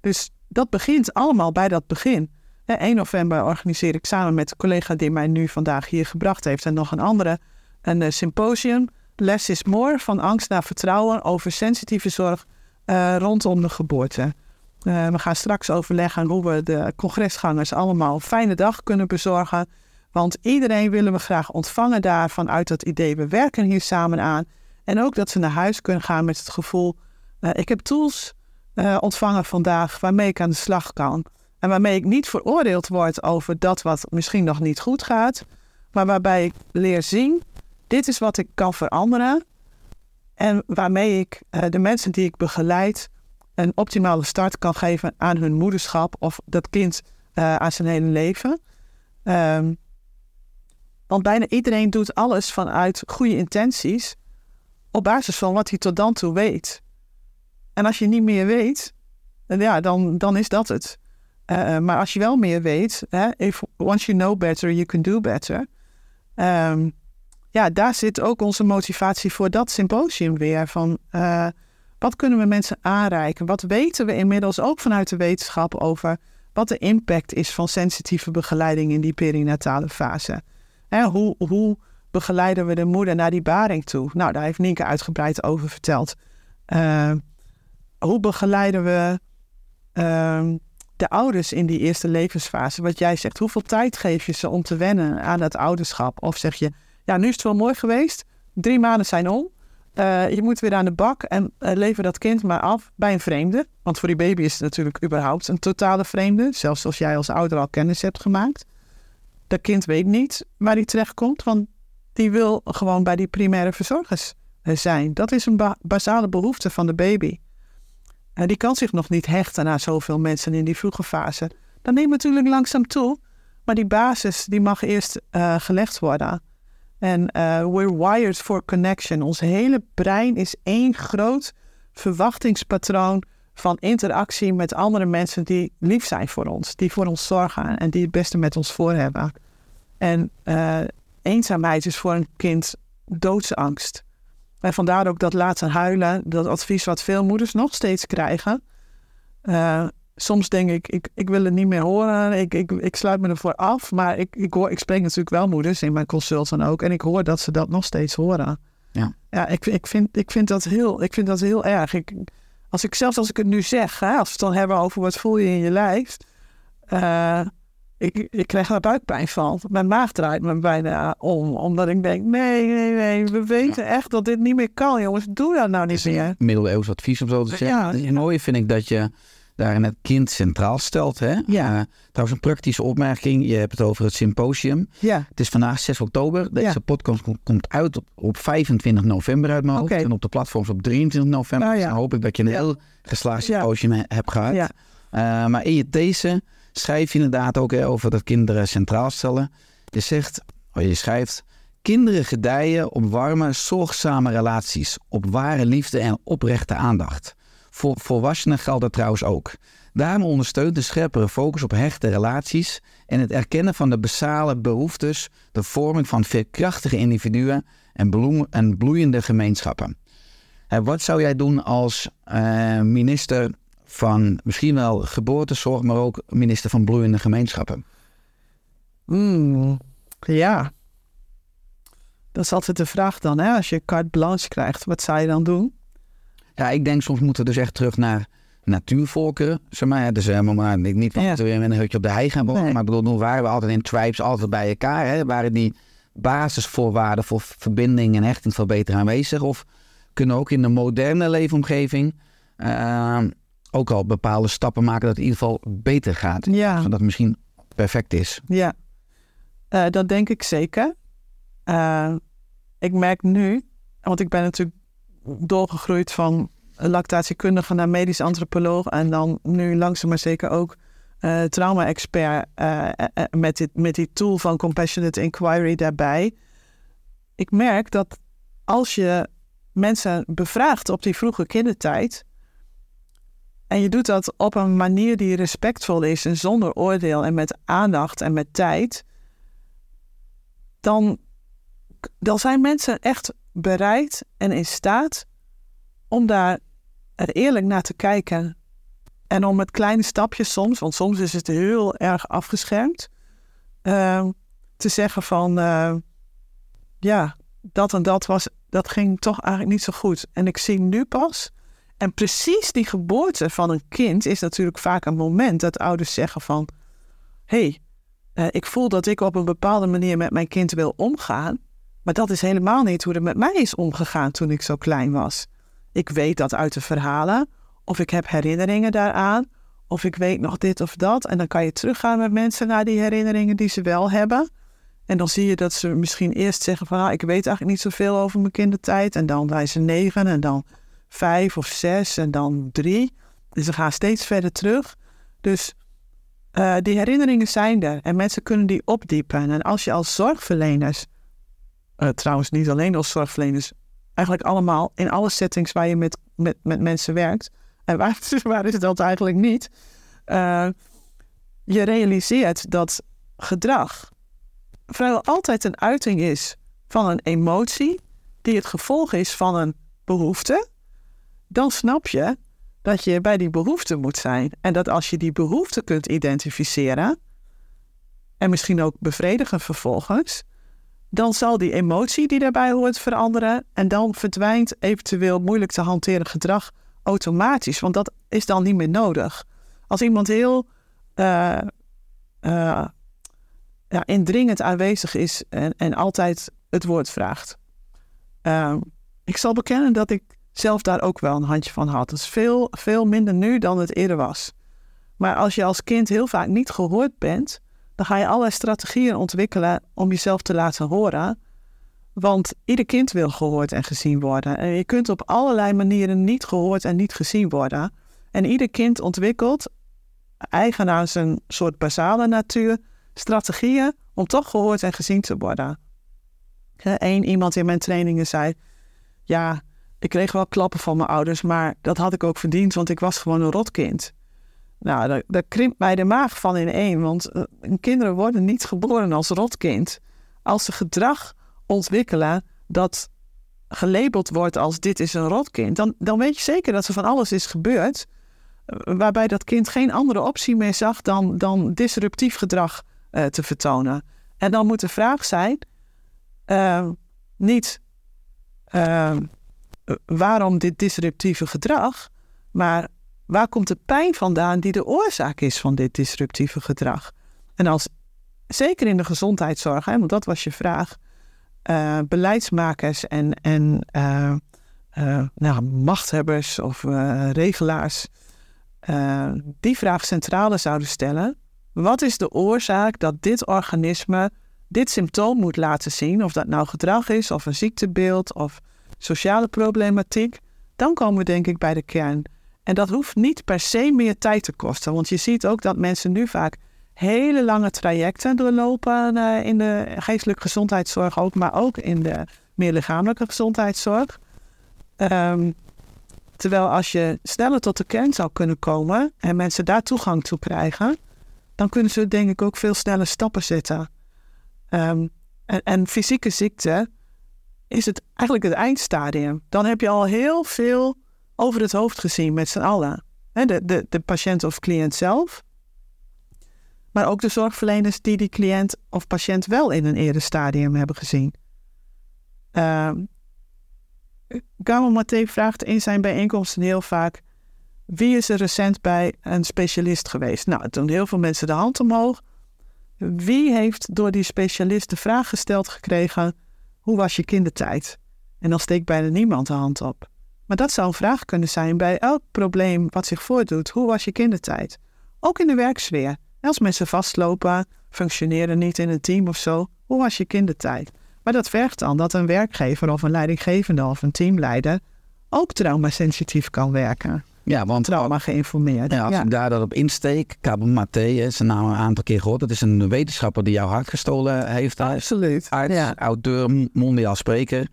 Dus dat begint allemaal bij dat begin. Hè, 1 november organiseer ik samen met de collega die mij nu vandaag hier gebracht heeft en nog een andere een eh, symposium. Less is more, van angst naar vertrouwen over sensitieve zorg eh, rondom de geboorte. Eh, we gaan straks overleggen hoe we de congresgangers allemaal een fijne dag kunnen bezorgen. Want iedereen willen we graag ontvangen daar vanuit dat idee. We werken hier samen aan. En ook dat ze naar huis kunnen gaan met het gevoel... eh, ik heb tools eh, ontvangen vandaag waarmee ik aan de slag kan. En waarmee ik niet veroordeeld word over dat wat misschien nog niet goed gaat. Maar waarbij ik leer zien, dit is wat ik kan veranderen. En waarmee ik eh, de mensen die ik begeleid een optimale start kan geven aan hun moederschap of dat kind aan zijn hele leven. Ehm, want bijna iedereen doet alles vanuit goede intenties op basis van wat hij tot dan toe weet. En als je niet meer weet, eh, ja, dan, dan is dat het. Eh, maar als je wel meer weet, hè, once you know better, you can do better. Ehm, ja, daar zit ook onze motivatie voor dat symposium weer. Van eh, wat kunnen we mensen aanreiken? Wat weten we inmiddels ook vanuit de wetenschap over wat de impact is van sensitieve begeleiding in die perinatale fase? Hoe, begeleiden we de moeder naar die baring toe? Nou, daar heeft Nienke uitgebreid over verteld. Eh, hoe begeleiden we ehm, de ouders in die eerste levensfase? Wat jij zegt, hoeveel tijd geef je ze om te wennen aan dat ouderschap? Of zeg je, ja, nu is het wel mooi geweest. Drie maanden zijn om. Eh, je moet weer aan de bak en eh, lever dat kind maar af bij een vreemde. Want voor die baby is het natuurlijk überhaupt een totale vreemde. Zelfs als jij als ouder al kennis hebt gemaakt. Dat kind weet niet waar hij terechtkomt, want die wil gewoon bij die primaire verzorgers eh, zijn. Dat is een ba- basale behoefte van de baby. En die kan zich nog niet hechten aan zoveel mensen in die vroege fase. Dat neemt natuurlijk langzaam toe, maar die basis die mag eerst eh, gelegd worden. En eh, we're wired for connection. Ons hele brein is één groot verwachtingspatroon van interactie met andere mensen die lief zijn voor ons, die voor ons zorgen en die het beste met ons voor hebben. En eh, eenzaamheid is voor een kind doodsangst. En vandaar ook dat laten huilen, dat advies wat veel moeders nog steeds krijgen. Eh, soms denk ik, ik, ik wil het niet meer horen, ik, ik, ik sluit me ervoor af. Maar ik, ik, hoor, ik spreek natuurlijk wel moeders in mijn consult dan ook. En ik hoor dat ze dat nog steeds horen. Ja. Ja, ik, ik, vind, ik, vind dat heel, ik vind dat heel erg. Ik, als ik, zelfs als ik het nu zeg, hè, als we het dan hebben over wat voel je in je lijf. eh, ik, ik krijg daar buikpijn van. Mijn maag draait me bijna om. Omdat ik denk, nee, nee, nee. We weten echt dat dit niet meer kan, jongens. Doe dat nou niet meer. middeleeuws advies om zo te zeggen. Ja. Het mooie vind ik dat je daarin het kind centraal stelt. Hè? Ja. Eh, trouwens, een praktische opmerking. Je hebt het over het symposium. Ja, Het is vandaag 6 oktober. Deze Ja. podcast komt, uit op, op 25 november uit mijn hoofd. En op de platforms op 23 november. Ah, ja. Dus dan hoop ik dat je een heel geslaagd symposium he- hebt gehad. ja. Eh, maar in je thesis schrijf je inderdaad ook hè, over dat kinderen centraal stellen. Je zegt, oh, je schrijft... Kinderen gedijen op warme, zorgzame relaties. Op ware liefde en oprechte aandacht. Voor volwassenen geldt dat trouwens ook. Daarom ondersteunt de scherpere focus op hechte relaties en het erkennen van de basale behoeftes, de vorming van veerkrachtige individuen en, en bloeiende gemeenschappen. Hè, wat zou jij doen als eh, minister van misschien wel geboortezorg, maar ook minister van bloeiende gemeenschappen? Mm, ja. Dat is altijd de vraag dan, hè? Als je carte blanche krijgt, wat zou je dan doen? Ja, ik denk soms moeten we dus echt terug naar natuurvolkeren. Zeg maar, hè, dus helemaal maar niet niet van Ja. dat we weer in een hutje op de hei gaan wonen. Nee. Maar ik bedoel, waren we altijd in tribes, altijd bij elkaar. Hè? Waren die basisvoorwaarden voor verbinding en hechting veel beter aanwezig? Of kunnen we ook in de moderne leefomgeving eh, ook al bepaalde stappen maken dat het in ieder geval beter gaat? Ja. Zodat het misschien perfect is. Ja, Eh, dat denk ik zeker. Eh, ik merk nu, want ik ben natuurlijk doorgegroeid van lactatiekundige naar medisch antropoloog en dan nu langzaam maar zeker ook eh, trauma-expert eh, eh, met, met die tool van compassionate inquiry daarbij. Ik merk dat als je mensen bevraagt op die vroege kindertijd, en je doet dat op een manier die respectvol is en zonder oordeel en met aandacht en met tijd, dan, dan zijn mensen echt bereid en in staat om daar er eerlijk naar te kijken. En om met kleine stapjes soms, want soms is het heel erg afgeschermd, eh, te zeggen van eh, ja, dat en dat was, dat ging toch eigenlijk niet zo goed. En ik zie nu pas. En precies die geboorte van een kind is natuurlijk vaak een moment dat ouders zeggen van hé, hey, eh, ik voel dat ik op een bepaalde manier met mijn kind wil omgaan. Maar dat is helemaal niet hoe er met mij is omgegaan toen ik zo klein was. Ik weet dat uit de verhalen, of ik heb herinneringen daaraan, of ik weet nog dit of dat. En dan kan je teruggaan met mensen naar die herinneringen die ze wel hebben. En dan zie je dat ze misschien eerst zeggen van, ah, ik weet eigenlijk niet zoveel over mijn kindertijd. En dan zijn ze negen en dan vijf of zes en dan drie. Dus ze gaan steeds verder terug. Dus eh, die herinneringen zijn er en mensen kunnen die opdiepen. En als je als zorgverleners, eh, trouwens niet alleen als zorgverleners, eigenlijk allemaal in alle settings waar je met, met, met mensen werkt, en waar, waar is dat eigenlijk niet, eh, je realiseert dat gedrag vrijwel altijd een uiting is van een emotie die het gevolg is van een behoefte, dan snap je dat je bij die behoefte moet zijn. En dat als je die behoefte kunt identificeren en misschien ook bevredigen vervolgens, dan zal die emotie die daarbij hoort veranderen en dan verdwijnt eventueel moeilijk te hanteren gedrag automatisch, want dat is dan niet meer nodig. Als iemand heel uh, ja, indringend aanwezig is en, en altijd het woord vraagt. Uh, ik zal bekennen dat ik zelf daar ook wel een handje van had. Het is veel, veel minder nu dan het eerder was. Maar als je als kind heel vaak niet gehoord bent, dan ga je allerlei strategieën ontwikkelen om jezelf te laten horen. Want ieder kind wil gehoord en gezien worden. En je kunt op allerlei manieren niet gehoord en niet gezien worden. En ieder kind ontwikkelt, eigen aan zijn soort basale natuur, strategieën om toch gehoord en gezien te worden. Eén iemand in mijn trainingen zei: Ja, ik kreeg wel klappen van mijn ouders, maar dat had ik ook verdiend, want ik was gewoon een rotkind. Nou, daar, krimpt mij de maag van in één, want uh, kinderen worden niet geboren als rotkind. Als ze gedrag ontwikkelen dat gelabeld wordt als dit is een rotkind, dan, dan weet je zeker dat er van alles is gebeurd, uh, waarbij dat kind geen andere optie meer zag dan, dan disruptief gedrag uh, te vertonen. En dan moet de vraag zijn, niet waarom dit disruptieve gedrag, maar waar komt de pijn vandaan die de oorzaak is van dit disruptieve gedrag? En als, zeker in de gezondheidszorg, hè, want dat was je vraag, uh, beleidsmakers en, en uh, nou, machthebbers of regelaars die vraag centrale zouden stellen. Wat is de oorzaak dat dit organisme dit symptoom moet laten zien? Of dat nou gedrag is, of een ziektebeeld, of sociale problematiek, dan komen we denk ik bij de kern. En dat hoeft niet per se meer tijd te kosten, want je ziet ook dat mensen nu vaak hele lange trajecten doorlopen uh, in de geestelijke gezondheidszorg ook, maar ook in de meer lichamelijke gezondheidszorg. Um, terwijl als je sneller tot de kern zou kunnen komen en mensen daar toegang toe krijgen, dan kunnen ze denk ik ook veel sneller stappen zetten. Um, en, en fysieke ziekte, is het eigenlijk het eindstadium. Dan heb je al heel veel over het hoofd gezien met z'n allen. De, de, de patiënt of cliënt zelf, maar ook de zorgverleners die die cliënt of patiënt wel in een eerder stadium hebben gezien. Uh, Gamo Maté vraagt in zijn bijeenkomsten heel vaak: wie is er recent bij een specialist geweest? Nou, toen heel veel mensen de hand omhoog. Wie heeft door die specialist de vraag gesteld gekregen: hoe was je kindertijd? En dan steekt bijna niemand de hand op. Maar dat zou een vraag kunnen zijn bij elk probleem wat zich voordoet. Hoe was je kindertijd? Ook in de werksfeer. Als mensen vastlopen, functioneren niet in een team of zo. Hoe was je kindertijd? Maar dat vergt dan dat een werkgever of een leidinggevende of een teamleider ook traumasensitief kan werken. Ja, want trauma geïnformeerd. Ja, als ja. ik daar dat op insteek, Cabo Maté, zijn naam een aantal keer gehoord. Dat is een wetenschapper die jouw hart gestolen heeft. Absoluut. Arts, ja. auteur, mondiaal spreker.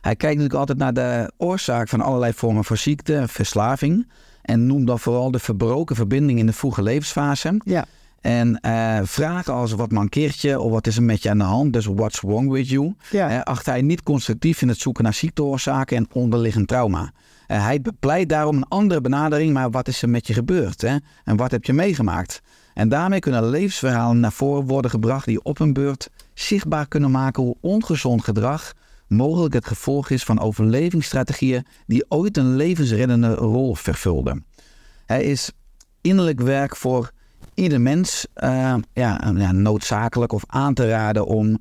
Hij kijkt natuurlijk altijd naar de oorzaak van allerlei vormen van ziekte verslaving. En noemt dan vooral de verbroken verbinding in de vroege levensfase. Ja. En uh, vragen als wat mankeert je of wat is er met je aan de hand, dus what's wrong with you, Ja. uh, acht hij niet constructief in het zoeken naar ziekteoorzaken en onderliggend trauma. Uh, hij bepleit daarom een andere benadering, maar wat is er met je gebeurd hè? en wat heb je meegemaakt? En daarmee kunnen levensverhalen naar voren worden gebracht die op hun beurt zichtbaar kunnen maken hoe ongezond gedrag mogelijk het gevolg is van overlevingsstrategieën die ooit een levensreddende rol vervulden. Hij is innerlijk werk voor ieder mens eh, een- ja, noodzakelijk of aan te raden om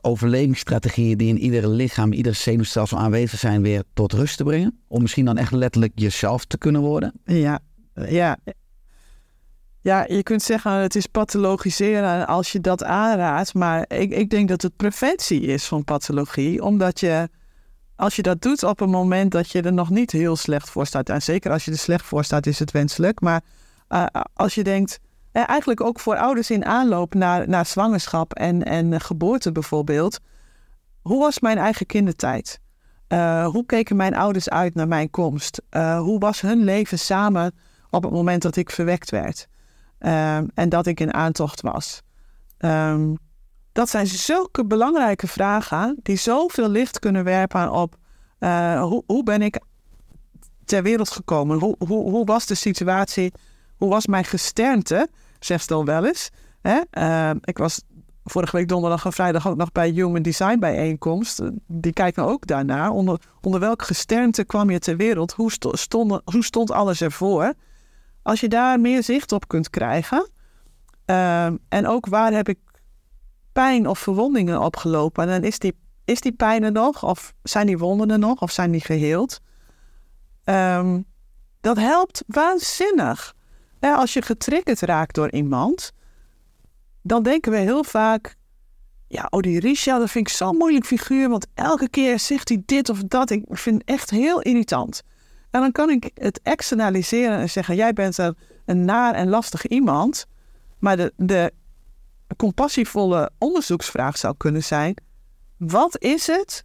overlevingsstrategieën die in ieder lichaam, ieder zenuwstelsel aanwezig zijn, weer tot rust te brengen? Om misschien dan echt letterlijk jezelf te kunnen worden? Ja, ja. Ja, je kunt zeggen het is pathologiseren als je dat aanraadt. Maar ik, ik denk dat het preventie is van pathologie. Omdat je, als je dat doet op een moment dat je er nog niet heel slecht voor staat. En zeker als je er slecht voor staat is het wenselijk. Maar eh, als je denkt, eh, eigenlijk ook voor ouders in aanloop naar, naar zwangerschap en, en geboorte bijvoorbeeld. Hoe was mijn eigen kindertijd? Eh, hoe keken mijn ouders uit naar mijn komst? Eh, hoe was hun leven samen op het moment dat ik verwekt werd? Ehm, en dat ik in aantocht was. Ehm, dat zijn zulke belangrijke vragen die zoveel licht kunnen werpen op eh, hoe, hoe ben ik ter wereld gekomen? Hoe, hoe, was de situatie? Hoe was mijn gesternte? Zegt al wel eens. Hè? Ehm, ik was vorige week donderdag en vrijdag ook nog bij Human Design bijeenkomst. Die kijken ook daarnaar. Onder, onder welk gesternte kwam je ter wereld? Hoe, sto- stonden, hoe stond alles ervoor? Als je daar meer zicht op kunt krijgen. ehm, en ook waar heb ik pijn of verwondingen opgelopen? En is die, is die pijn er nog? Of zijn die wonden er nog? Of zijn die geheeld? Ehm, dat helpt waanzinnig. Als je getriggerd raakt door iemand, dan denken we heel vaak: ja, oh, die Richard, dat vind ik zo'n moeilijk figuur, want elke keer zegt hij dit of dat. Ik vind het echt heel irritant. En dan kan ik het externaliseren en zeggen: jij bent een, een naar en lastig iemand. Maar de, de compassievolle onderzoeksvraag zou kunnen zijn: wat is het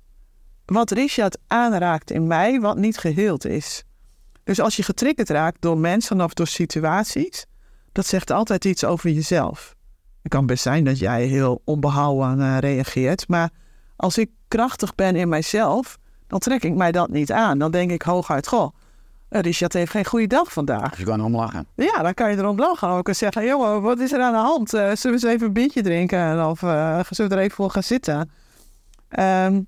wat Richard aanraakt in mij, wat niet geheeld is? Dus als je getriggerd raakt door mensen of door situaties, dat zegt altijd iets over jezelf. Het kan best zijn dat jij heel onbehouden eh, reageert, maar als ik krachtig ben in mijzelf, dan trek ik mij dat niet aan. Dan denk ik hooguit, goh, eh, Richard heeft geen goede dag vandaag. Dus je kan erom lachen. Ja, dan kan je erom lachen ook en zeggen, jongen, wat is er aan de hand? Eh, zullen we eens even een biertje drinken of eh, zullen we er even voor gaan zitten? Ehm,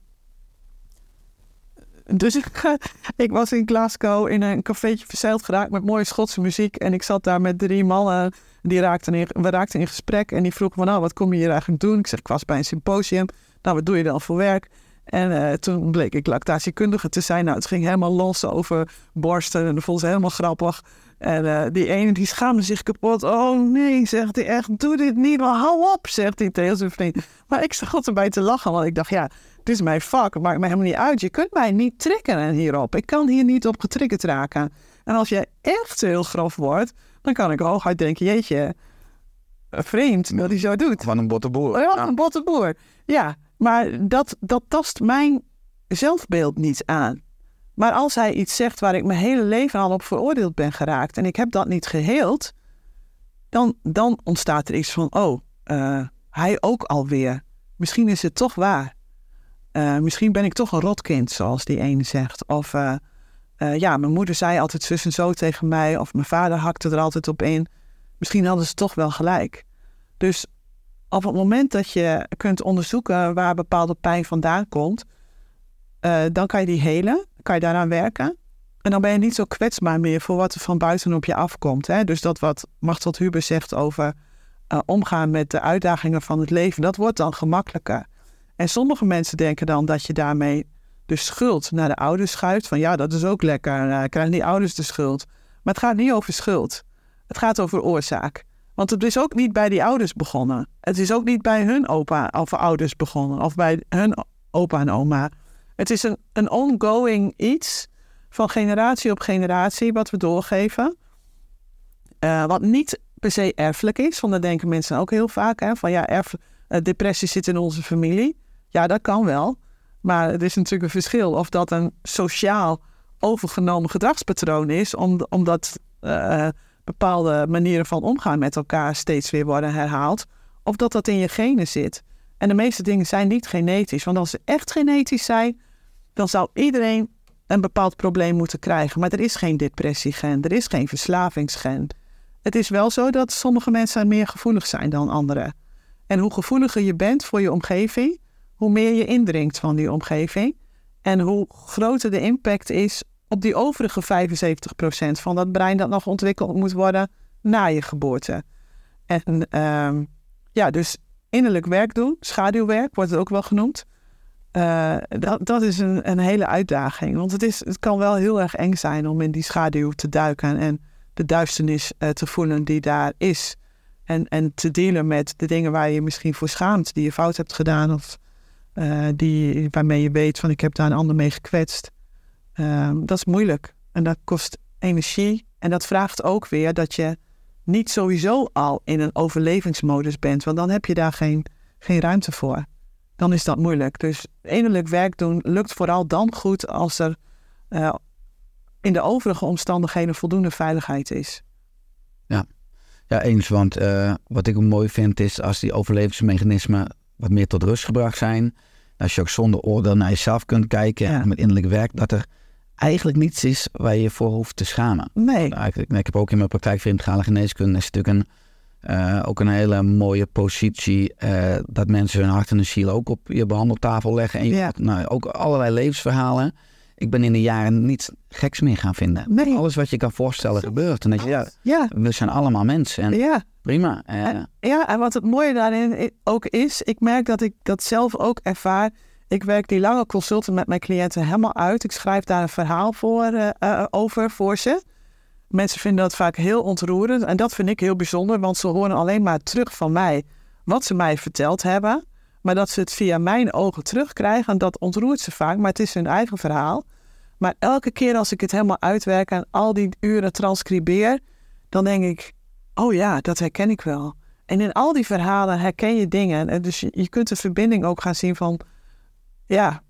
dus ik, ik was in Glasgow in een cafeetje verzeild geraakt met mooie Schotse muziek. En ik zat daar met drie mannen. Die raakten in, we raakten in gesprek en die vroegen me, nou, wat kom je hier eigenlijk doen? Ik zeg, ik was bij een symposium. Nou, wat doe je dan voor werk? En eh, toen bleek ik lactatiekundige te zijn. Nou, het ging helemaal los over borsten en dat vond ze helemaal grappig. En eh, die ene die schaamde zich kapot. Oh nee, zegt hij echt, doe dit niet. Maar hou op, zegt hij tegen zijn vriend. Maar ik zat erbij te lachen, want ik dacht, ja, het is mijn vak. Het maakt me helemaal niet uit. Je kunt mij niet triggeren hierop. Ik kan hier niet op getriggerd raken. En als jij echt heel grof wordt, dan kan ik hooguit denken, jeetje, vriend dat hij zo doet. Van een botte boer. Ja, Ja. een botte boer. Ja, maar dat, dat tast mijn zelfbeeld niet aan. Maar als hij iets zegt waar ik mijn hele leven al op veroordeeld ben geraakt en ik heb dat niet geheeld, dan, dan ontstaat er iets van, oh, eh, hij ook alweer. Misschien is het toch waar. Eh, misschien ben ik toch een rotkind, zoals die ene zegt. Of eh, ja, mijn moeder zei altijd zus en zo tegen mij, of mijn vader hakte er altijd op in. Misschien hadden ze toch wel gelijk. Dus op het moment dat je kunt onderzoeken waar bepaalde pijn vandaan komt, eh, dan kan je die helen, kan je daaraan werken. En dan ben je niet zo kwetsbaar meer voor wat er van buiten op je afkomt. Hè? Dus dat wat Machteld Huber zegt over eh, omgaan met de uitdagingen van het leven, dat wordt dan gemakkelijker. En sommige mensen denken dan dat je daarmee de schuld naar de ouders schuift. Van ja, dat is ook lekker, uh, krijgen die ouders de schuld. Maar het gaat niet over schuld. Het gaat over oorzaak. Want het is ook niet bij die ouders begonnen. Het is ook niet bij hun opa of ouders begonnen. Of bij hun opa en oma. Het is een, een ongoing iets van generatie op generatie wat we doorgeven. Uh, wat niet per se erfelijk is. Want dan denken mensen ook heel vaak hè, van ja, erf, uh, depressie zit in onze familie. Ja, dat kan wel. Maar het is natuurlijk een verschil of dat een sociaal overgenomen gedragspatroon is. Om, omdat uh, bepaalde manieren van omgaan met elkaar steeds weer worden herhaald. Of dat dat in je genen zit. En de meeste dingen zijn niet genetisch. Want als ze echt genetisch zijn, dan zou iedereen een bepaald probleem moeten krijgen. Maar er is geen depressiegen, er is geen verslavingsgen. Het is wel zo dat sommige mensen meer gevoelig zijn dan anderen. En hoe gevoeliger je bent voor je omgeving, hoe meer je indringt van die omgeving. En hoe groter de impact is op die overige 75% van dat brein dat nog ontwikkeld moet worden na je geboorte. En ehm, ja, dus innerlijk werk doen, schaduwwerk wordt het ook wel genoemd. Eh, dat, dat is een, een hele uitdaging. Want het, is, het kan wel heel erg eng zijn om in die schaduw te duiken en de duisternis eh, te voelen die daar is. En, en te dealen met de dingen waar je misschien voor schaamt, die je fout hebt gedaan of eh, die, waarmee je weet van ik heb daar een ander mee gekwetst. Ehm, dat is moeilijk en dat kost energie. En dat vraagt ook weer dat je niet sowieso al in een overlevingsmodus bent, want dan heb je daar geen, geen ruimte voor. Dan is dat moeilijk. Dus innerlijk werk doen lukt vooral dan goed als er eh, in de overige omstandigheden voldoende veiligheid is. Ja, eens. Want eh, wat ik ook mooi vind is als die overlevingsmechanismen wat meer tot rust gebracht zijn. Als je ook zonder oordeel naar jezelf kunt kijken Ja. en met innerlijk werk, dat er eigenlijk niets is waar je je voor hoeft te schamen. Nee, Eigenlijk, ik heb ook in mijn praktijk integrale geneeskunde is natuurlijk een, ook een hele mooie positie eh, dat mensen hun hart en hun ziel ook op je behandeltafel leggen. En je, Ja. nou, ook allerlei levensverhalen. Ik ben in de jaren niets geks meer gaan vinden. Nee. Alles wat je kan voorstellen gebeurt. En dat je, ja, ja, we zijn allemaal mensen. En ja. prima. En- Ja, en wat het mooie daarin ook is, ik merk dat ik dat zelf ook ervaar. Ik werk die lange consulten met mijn cliënten helemaal uit. Ik schrijf daar een verhaal voor, eh, eh, over voor ze. Mensen vinden dat vaak heel ontroerend. En dat vind ik heel bijzonder, want ze horen alleen maar terug van mij wat ze mij verteld hebben. Maar dat ze het via mijn ogen terugkrijgen, dat ontroert ze vaak. Maar het is hun eigen verhaal. Maar elke keer als ik het helemaal uitwerk en al die uren transcribeer, dan denk ik, oh ja, dat herken ik wel. En in al die verhalen herken je dingen. En dus je, je kunt de verbinding ook gaan zien van, ja,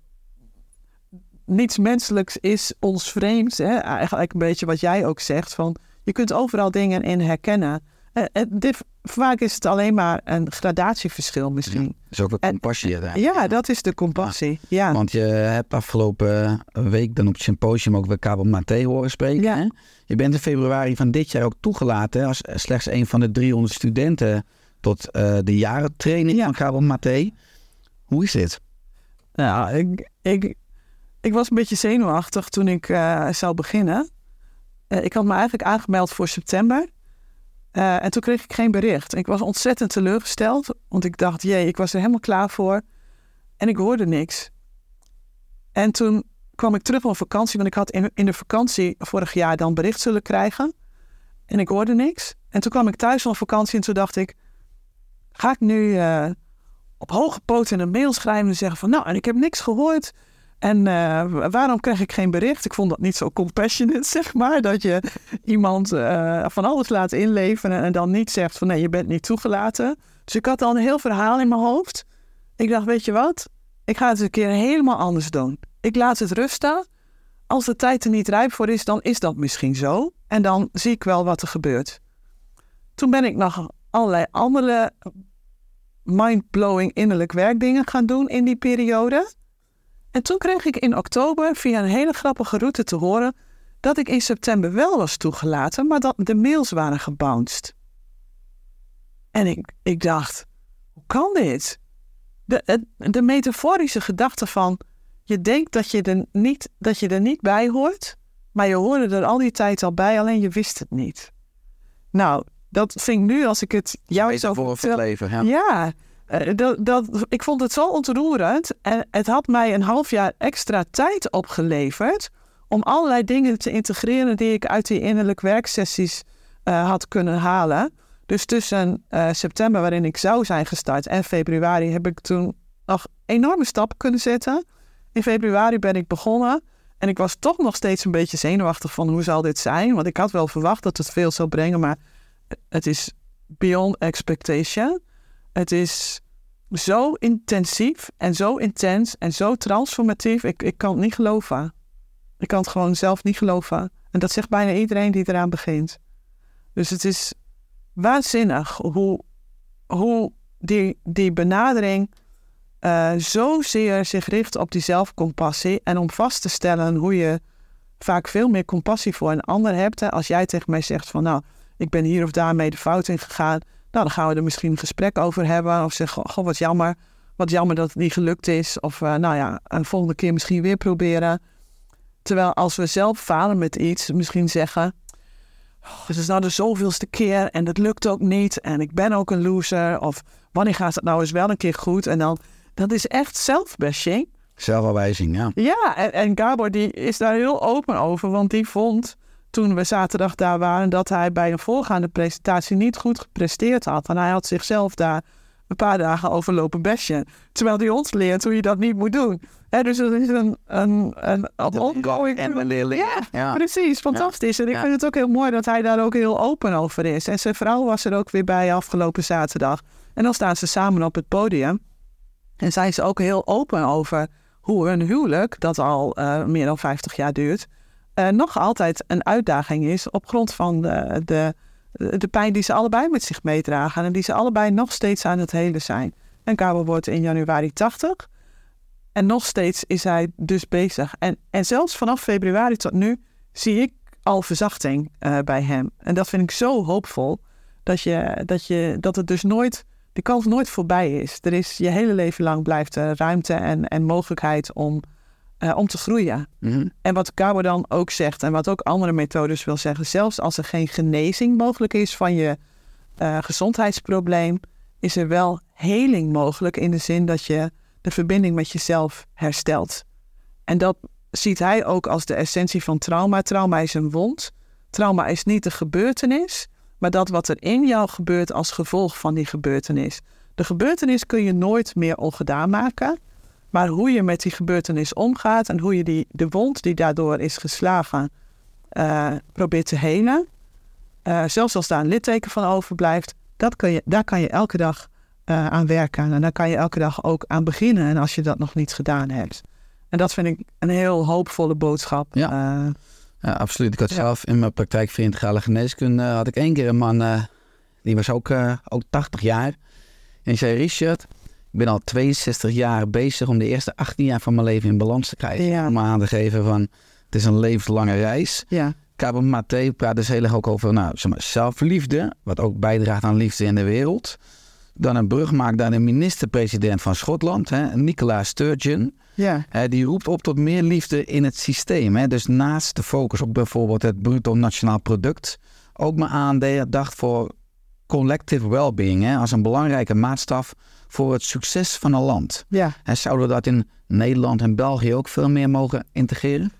niets menselijks is ons vreemd. Hè? Eigenlijk een beetje wat jij ook zegt. Van, je kunt overal dingen in herkennen. Eh, eh, dit, vaak is het alleen maar een gradatieverschil misschien. Dat is ook wat En- compassie. Ja, dat is de compassie. Ja, Want je hebt afgelopen week dan op het symposium ook weer Kabel Maté horen spreken. Ja. Hè? Je bent in februari van dit jaar ook toegelaten hè, als slechts een van de 300 studenten tot eh, de jarentraining Ja. van Kabel Maté. Hoe is dit? Ja, ik, ik, ik was een beetje zenuwachtig toen ik eh, zou beginnen. Eh, ik had me eigenlijk aangemeld voor september. Eh, en toen kreeg ik geen bericht. Ik was ontzettend teleurgesteld. Want ik dacht, jee, ik was er helemaal klaar voor. En ik hoorde niks. En toen kwam ik terug van vakantie. Want ik had in, in de vakantie vorig jaar dan bericht zullen krijgen. En ik hoorde niks. En toen kwam ik thuis van vakantie en toen dacht ik... Ga ik nu op hoge poten een mail schrijven en zeggen van... Nou, en ik heb niks gehoord. En eh, waarom krijg ik geen bericht? Ik vond dat niet zo compassionate, zeg maar. Dat je iemand eh, van alles laat inleveren en dan niet zegt van... Nee, je bent niet toegelaten. Dus ik had al een heel verhaal in mijn hoofd. Ik dacht, weet je wat? Ik ga het een keer helemaal anders doen. Ik laat het rusten. Als de tijd er niet rijp voor is, dan is dat misschien zo. En dan zie ik wel wat er gebeurt. Toen ben ik nog allerlei andere mind-blowing innerlijk werkdingen gaan doen in die periode. En toen kreeg ik in oktober via een hele grappige route te horen dat ik in september wel was toegelaten, maar dat de mails waren gebounced. En ik, ik dacht, hoe kan dit? De, de metaforische gedachte van, je denkt dat je, er niet, dat je er niet bij hoort, maar je hoorde er al die tijd al bij, alleen je wist het niet. Nou, dat vind ik nu, als ik het jou zo voor het leven. Ja. ja, eh, dat, dat, ik vond het zo ontroerend. En het had mij een half jaar extra tijd opgeleverd. om allerlei dingen te integreren die ik uit die innerlijk werksessies eh, had kunnen halen. Dus tussen eh, september, waarin ik zou zijn gestart, en februari heb ik toen nog enorme stappen kunnen zetten. In februari ben ik begonnen. En ik was toch nog steeds een beetje zenuwachtig van hoe zal dit zijn. Want ik had wel verwacht dat het veel zou brengen, maar het is beyond expectation. Het is zo intensief en zo intens en zo transformatief. Ik, ik kan het niet geloven. Ik kan het gewoon zelf niet geloven. En dat zegt bijna iedereen die eraan begint. Dus het is waanzinnig hoe, hoe die, die benadering eh zozeer zich richt op die zelfcompassie. En om vast te stellen hoe je vaak veel meer compassie voor een ander hebt. Als jij tegen mij zegt van nou, ik ben hier of daar mee de fout in gegaan. Nou, dan gaan we er misschien een gesprek over hebben. Of zeggen, goh, wat jammer. Wat jammer dat het niet gelukt is. Of eh, nou ja, een volgende keer misschien weer proberen. Terwijl als we zelf falen met iets, misschien zeggen... het is nou de zoveelste keer en het lukt ook niet en ik ben ook een loser. Of wanneer gaat het nou eens wel een keer goed? En dan, dat is echt zelfbashing. Zelfafwijzing, ja. Ja, en, en Gabor die is daar heel open over, want die vond toen we zaterdag daar waren dat hij bij een voorgaande presentatie niet goed gepresteerd had. En hij had zichzelf daar een paar dagen over lopen bashen. Terwijl hij ons leert hoe je dat niet moet doen. Hè, dus dat is een, een, een, een ongoing... Ja, Ja. precies. Fantastisch. En ik Ja. vind het ook heel mooi dat hij daar ook heel open over is. En zijn vrouw was er ook weer bij afgelopen zaterdag. En dan staan ze samen op het podium. En zijn ze ook heel open over hoe hun huwelijk, dat al eh, meer dan 50 jaar duurt, eh, nog altijd een uitdaging is op grond van de, de, de pijn die ze allebei met zich meedragen. En die ze allebei nog steeds aan het helen zijn. En Karel wordt in januari 80. En nog steeds is hij dus bezig. En, en zelfs vanaf februari tot nu zie ik al verzachting eh, bij hem. En dat vind ik zo hoopvol. Dat, je, dat, je, dat het dus nooit, de kans nooit voorbij is. Er is je hele leven lang blijft er ruimte en, en mogelijkheid om, eh, om te groeien. Mhm. En wat Cabo dan ook zegt, en wat ook andere methodes wil zeggen, zelfs als er geen genezing mogelijk is van je eh, gezondheidsprobleem, is er wel heling mogelijk in de zin dat je de verbinding met jezelf herstelt. En dat ziet hij ook als de essentie van trauma. Trauma is een wond. Trauma is niet de gebeurtenis, maar dat wat er in jou gebeurt als gevolg van die gebeurtenis. De gebeurtenis kun je nooit meer ongedaan maken. Maar hoe je met die gebeurtenis omgaat en hoe je die, de wond die daardoor is geslagen eh, probeert te helen, eh, zelfs als daar een litteken van overblijft, dat kun je, daar kan je elke dag eh, aan werken. En daar kan je elke dag ook aan beginnen. En als je dat nog niet gedaan hebt. En dat vind ik een heel hoopvolle boodschap. Ja. Ja, absoluut. Ik had Ja. zelf in mijn praktijk voor integrale geneeskunde... had ik één keer een man, die was ook, ook 80 jaar. En zei, Richard, ik ben al 62 jaar bezig... om de eerste 18 jaar van mijn leven in balans te krijgen. Ja. Om aan te geven van, het is een levenslange reis. ja, Cabo Maté praat dus heel erg ook over nou, zeg maar, zelfliefde... wat ook bijdraagt aan liefde in de wereld. Dan een brug maakt naar de minister-president van Schotland, hè, Nicola Sturgeon... ja, Hè, die roept op tot meer liefde in het systeem. Hè. Dus naast de focus op bijvoorbeeld het bruto nationaal product, ook maar aandacht voor collective well-being hè, als een belangrijke maatstaf voor het succes van een land. ja. En zouden we dat in Nederland en België ook veel meer mogen integreren?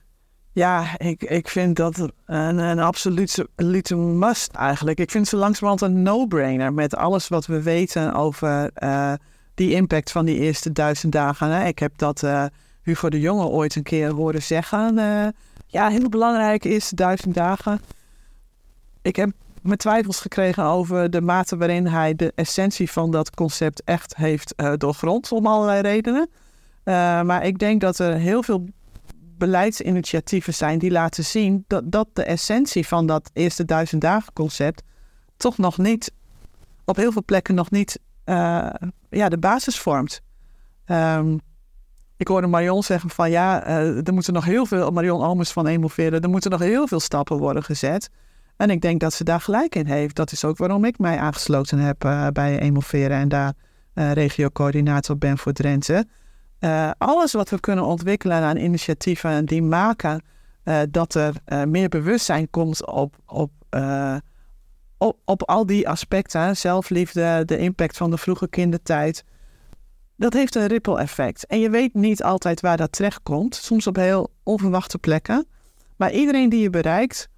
Ja, ik, ik vind dat een, een absolute must eigenlijk. Ik vind ze langzamerhand een no-brainer met alles wat we weten over eh, die impact van die eerste duizend dagen. Hè. Ik heb dat eh, Hugo de Jonge ooit een keer horen zeggen. eh, ja, heel belangrijk is duizend dagen. Ik heb mijn twijfels gekregen over de mate waarin hij de essentie van dat concept echt heeft eh, doorgrond, om allerlei redenen. Eh, maar ik denk dat er heel veel beleidsinitiatieven zijn die laten zien dat, dat de essentie van dat eerste duizend dagen concept toch nog niet, op heel veel plekken nog niet eh, ja, de basis vormt. Ehm, ik hoorde Marion zeggen van ja, er moeten nog heel veel, Marion Almers van Emoveren, er moeten nog heel veel stappen worden gezet. En ik denk dat ze daar gelijk in heeft. Dat is ook waarom ik mij aangesloten heb eh, bij Emoveren en daar eh regiocoördinator ben voor Drenthe. Eh, alles wat we kunnen ontwikkelen aan initiatieven die maken dat er meer bewustzijn komt op, op, op, op al die aspecten. Zelfliefde, de impact van de vroege kindertijd. Dat heeft een ripple effect. En je weet niet altijd waar dat terechtkomt. Soms op heel onverwachte plekken. Maar iedereen die je bereikt,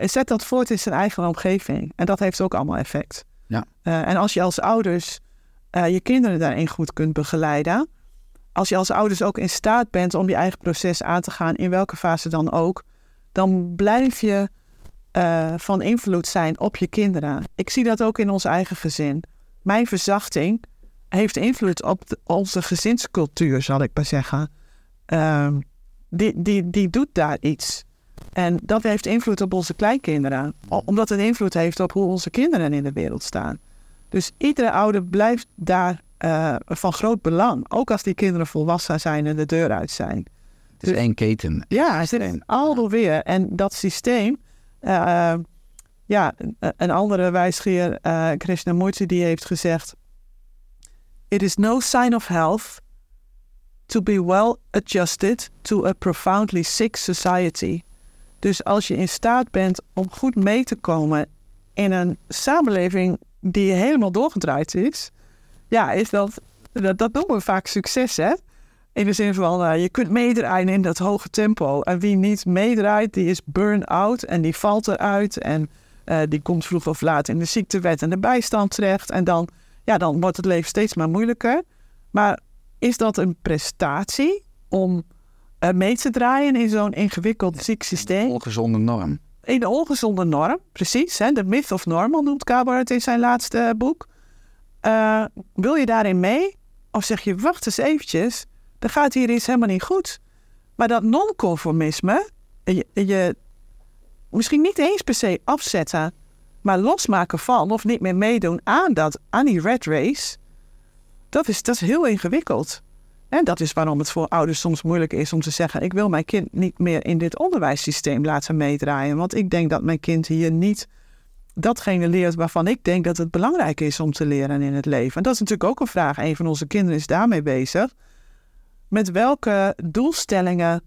zet dat voort in zijn eigen omgeving. En dat heeft ook allemaal effect. Ja. Eh, en als je als ouders eh, je kinderen daarin goed kunt begeleiden. Als je als ouders ook in staat bent om je eigen proces aan te gaan, in welke fase dan ook, dan blijf je eh, van invloed zijn op je kinderen. Ik zie dat ook in ons eigen gezin. Mijn verzachting heeft invloed op de- onze gezinscultuur, zal ik maar zeggen. Ehm, die, die, die doet daar iets. En dat heeft invloed op onze kleinkinderen. O- Omdat het invloed heeft op hoe onze kinderen in de wereld staan. Dus iedere ouder blijft daar eh, van groot belang. Ook als die kinderen volwassen zijn en de deur uit zijn. Het is Dus- één keten. Ja, het is alweer. En dat systeem... eh, ja, een- andere wijsgeer, eh Krishnamurti, die heeft gezegd... It is no sign of health to be well adjusted to a profoundly sick society. Dus als je in staat bent om goed mee te komen in een samenleving die helemaal doorgedraaid is, ja, is dat, dat, dat noemen we vaak succes, hè? In de zin van, eh, je kunt meedraaien in dat hoge tempo. En wie niet meedraait, die is burn-out en die valt eruit. En eh, die komt vroeg of laat in de ziektewet en de bijstand terecht. En dan, ja, dan wordt het leven steeds maar moeilijker. Maar is dat een prestatie om eh, mee te draaien in zo'n ingewikkeld ziek systeem? Ongezonde norm. In de ongezonde norm, precies. Hè? De myth of normal noemt Kaber het in zijn laatste eh, boek. Eh, wil je daarin mee? Of zeg je, wacht eens eventjes, er gaat hier iets helemaal niet goed. Maar dat non-conformisme, je, je misschien niet eens per se afzetten, maar losmaken van of niet meer meedoen aan, dat, aan die red race, dat is, dat is heel ingewikkeld. En dat is waarom het voor ouders soms moeilijk is om te zeggen: Ik wil mijn kind niet meer in dit onderwijssysteem laten meedraaien. Want ik denk dat mijn kind hier niet datgene leert waarvan ik denk dat het belangrijk is om te leren in het leven. En dat is natuurlijk ook een vraag. Een van onze kinderen is daarmee bezig. Met welke doelstellingen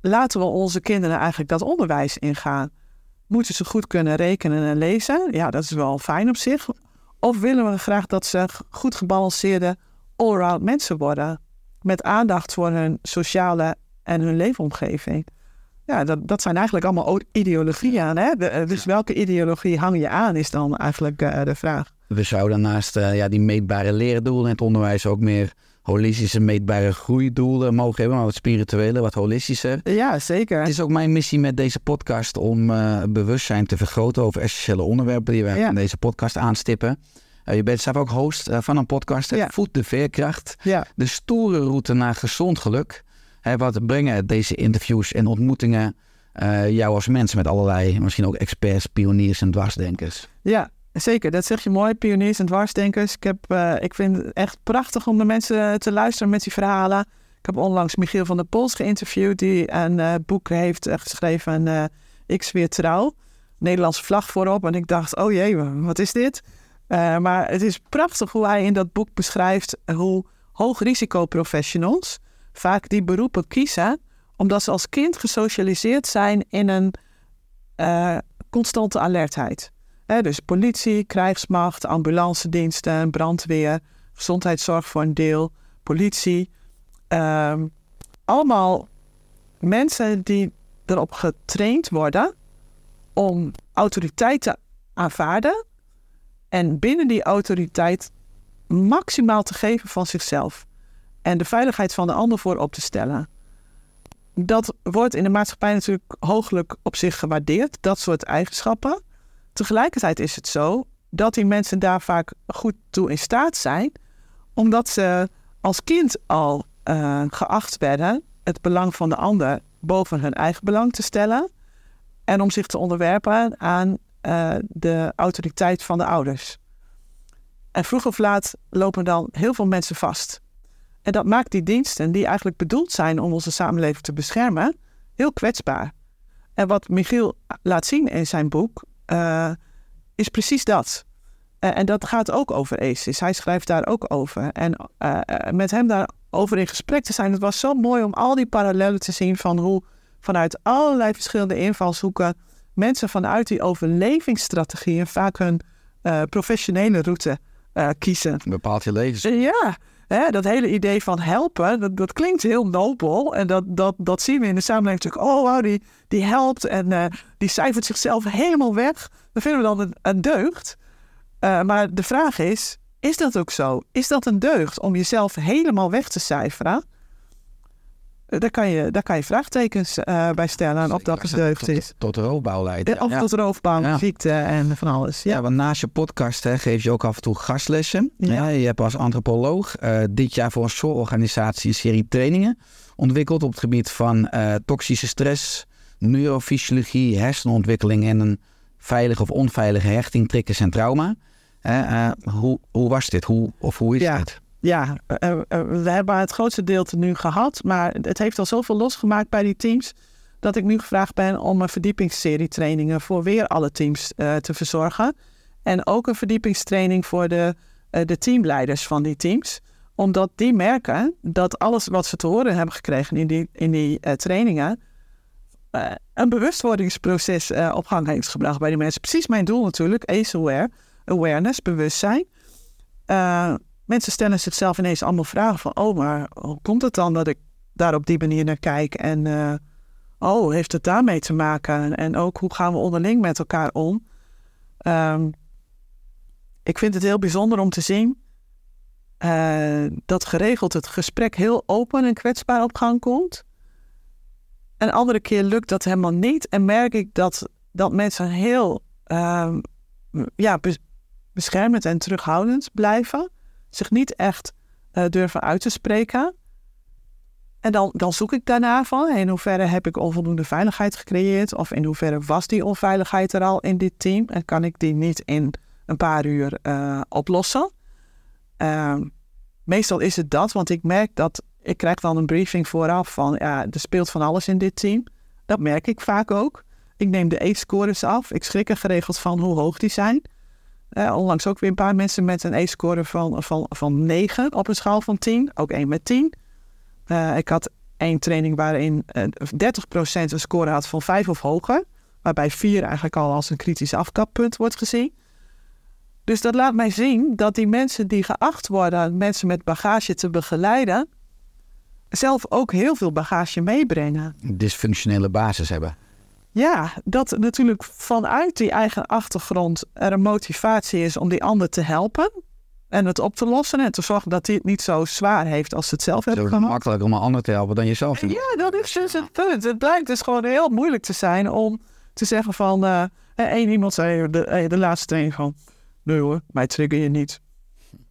laten we onze kinderen eigenlijk dat onderwijs ingaan? Moeten ze goed kunnen rekenen en lezen? Ja, dat is wel fijn op zich. Of willen we graag dat ze goed gebalanceerde allround mensen worden? Met aandacht voor hun sociale en hun leefomgeving. Ja, dat, dat zijn eigenlijk allemaal ideologieën. Hè? De- dus welke ideologie hang je aan, is dan eigenlijk eh, de vraag. We zouden naast eh, ja, die meetbare leerdoelen in het onderwijs ook meer holistische meetbare groeidoelen mogen hebben. Maar wat spirituele, wat holistischer. Ja, zeker. Het is ook mijn missie met deze podcast om eh, bewustzijn te vergroten over essentiële onderwerpen die we Ja. in deze podcast aanstippen. Eh, je bent zelf ook host eh, van een podcast? Ja. Voed de Veerkracht. Ja, De stoere route naar gezond geluk. Hè, wat brengen deze interviews en ontmoetingen eh, jou als mens met allerlei, misschien ook experts, pioniers en dwarsdenkers? ja, zeker. Dat zeg je mooi, pioniers en dwarsdenkers. Ik, heb, ik vind het echt prachtig om de mensen te luisteren met die verhalen. Ik heb onlangs Michiel van der Pols geïnterviewd, die een boek heeft geschreven, Ik zweer trouw. Nederlandse vlag voorop. En ik dacht, oh jee, wat is dit? Eh, maar het is prachtig hoe hij in dat boek beschrijft hoe hoogrisicoprofessionals vaak die beroepen kiezen, omdat ze als kind gesocialiseerd zijn in een eh, constante alertheid. Dus politie, krijgsmacht, ambulancediensten, brandweer, gezondheidszorg voor een deel, politie. Ehm, allemaal mensen die erop getraind worden om autoriteit te aanvaarden en binnen die autoriteit maximaal te geven van zichzelf en de veiligheid van de ander voorop te stellen. Dat wordt in de maatschappij natuurlijk hooglijk op zich gewaardeerd, dat soort eigenschappen. Tegelijkertijd is het zo dat die mensen daar vaak goed toe in staat zijn, omdat ze als kind al eh, geacht werden het belang van de ander boven hun eigen belang te stellen en om zich te onderwerpen aan eh, de autoriteit van de ouders. En vroeg of laat lopen dan heel veel mensen vast. En dat maakt die diensten, die eigenlijk bedoeld zijn om onze samenleving te beschermen, heel kwetsbaar. En wat Michiel laat zien in zijn boek, eh, is precies dat. En dat gaat ook over ACES. Hij schrijft daar ook over. En eh, met hem daarover in gesprek te zijn, het was zo mooi om al die parallellen te zien van hoe vanuit allerlei verschillende invalshoeken mensen vanuit die overlevingsstrategieën vaak hun eh, professionele route eh, kiezen. Bepaalt je levens. Ja, hè, dat hele idee van helpen, dat, dat klinkt heel nobel. En dat, dat, dat zien we in de samenleving natuurlijk. Oh, wauw, die, die helpt en eh, die cijfert zichzelf helemaal weg. Dat vinden we dan een, een deugd. Eh, maar de vraag is, is dat ook zo? Is dat een deugd om jezelf helemaal weg te cijferen? Eh, Daar kan je, daar kan je vraagtekens eh, bij stellen en of dat een deugd tot, is. Tot roofbouw leidt. Eh, Of ja. tot roofbouw, Ja. ziekte en van alles. Ja, want naast je podcast hè, geef je ook af en toe gastlessen. Ja. Je hebt als antropoloog dit jaar voor een zorgorganisatie een serie trainingen ontwikkeld op het gebied van toxische stress, neurofysiologie, hersenontwikkeling en een veilige of onveilige hechting, triggers en trauma. Hoe, hoe was dit? Hoe, of hoe is het? Ja eh, eh, we hebben het grootste deel nu gehad, maar het heeft al zoveel losgemaakt bij die teams dat ik nu gevraagd ben om een verdiepingsserie trainingen voor weer alle teams eh, te verzorgen. En ook een verdiepingstraining voor de, eh, de teamleiders van die teams. Omdat die merken dat alles wat ze te horen hebben gekregen in die, in die eh, trainingen eh, een bewustwordingsproces eh, op gang heeft gebracht bij die mensen. Precies mijn doel natuurlijk, ACE-aware, awareness, bewustzijn. Mensen stellen zichzelf ineens allemaal vragen van... oh, maar hoe komt het dan dat ik daar op die manier naar kijk? En eh, oh, heeft het daarmee te maken? En ook, hoe gaan we onderling met elkaar om? Ehm, ik vind het heel bijzonder om te zien... eh, dat geregeld het gesprek heel open en kwetsbaar op gang komt. Een andere keer lukt dat helemaal niet. En merk ik dat, dat mensen heel ehm, ja, bes- beschermend en terughoudend blijven. Zich niet echt eh, durven uit te spreken. En dan, dan zoek ik daarna van in hoeverre heb ik onvoldoende veiligheid gecreëerd. Of in hoeverre was die onveiligheid er al in dit team. En kan ik die niet in een paar uur eh, oplossen. Ehm, meestal is het dat, want ik merk dat ik krijg dan een briefing vooraf van ja, er speelt van alles in dit team. Dat merk ik vaak ook. Ik neem de A-scores af. Ik schrik er geregeld van hoe hoog die zijn. Eh, onlangs ook weer een paar mensen met een A-score van, van, van 9 op een schaal van 10. Ook één met 10. Eh, ik had één training waarin eh, 30% een score had van 5 of hoger. Waarbij 4 eigenlijk al als een kritisch afkappunt wordt gezien. Dus dat laat mij zien dat die mensen die geacht worden mensen met bagage te begeleiden, zelf ook heel veel bagage meebrengen. Dysfunctionele basis hebben. Ja, dat natuurlijk vanuit die eigen achtergrond er een motivatie is om die ander te helpen en het op te lossen en te zorgen dat hij het niet zo zwaar heeft als het zelf hebben is het gehad. makkelijker om een ander te helpen dan jezelf. Ja, dat is dus het punt. Het blijkt dus gewoon heel moeilijk te zijn om te zeggen van... eh één iemand zei de, eh, de laatste training van... Nee hoor, mij trigger je niet.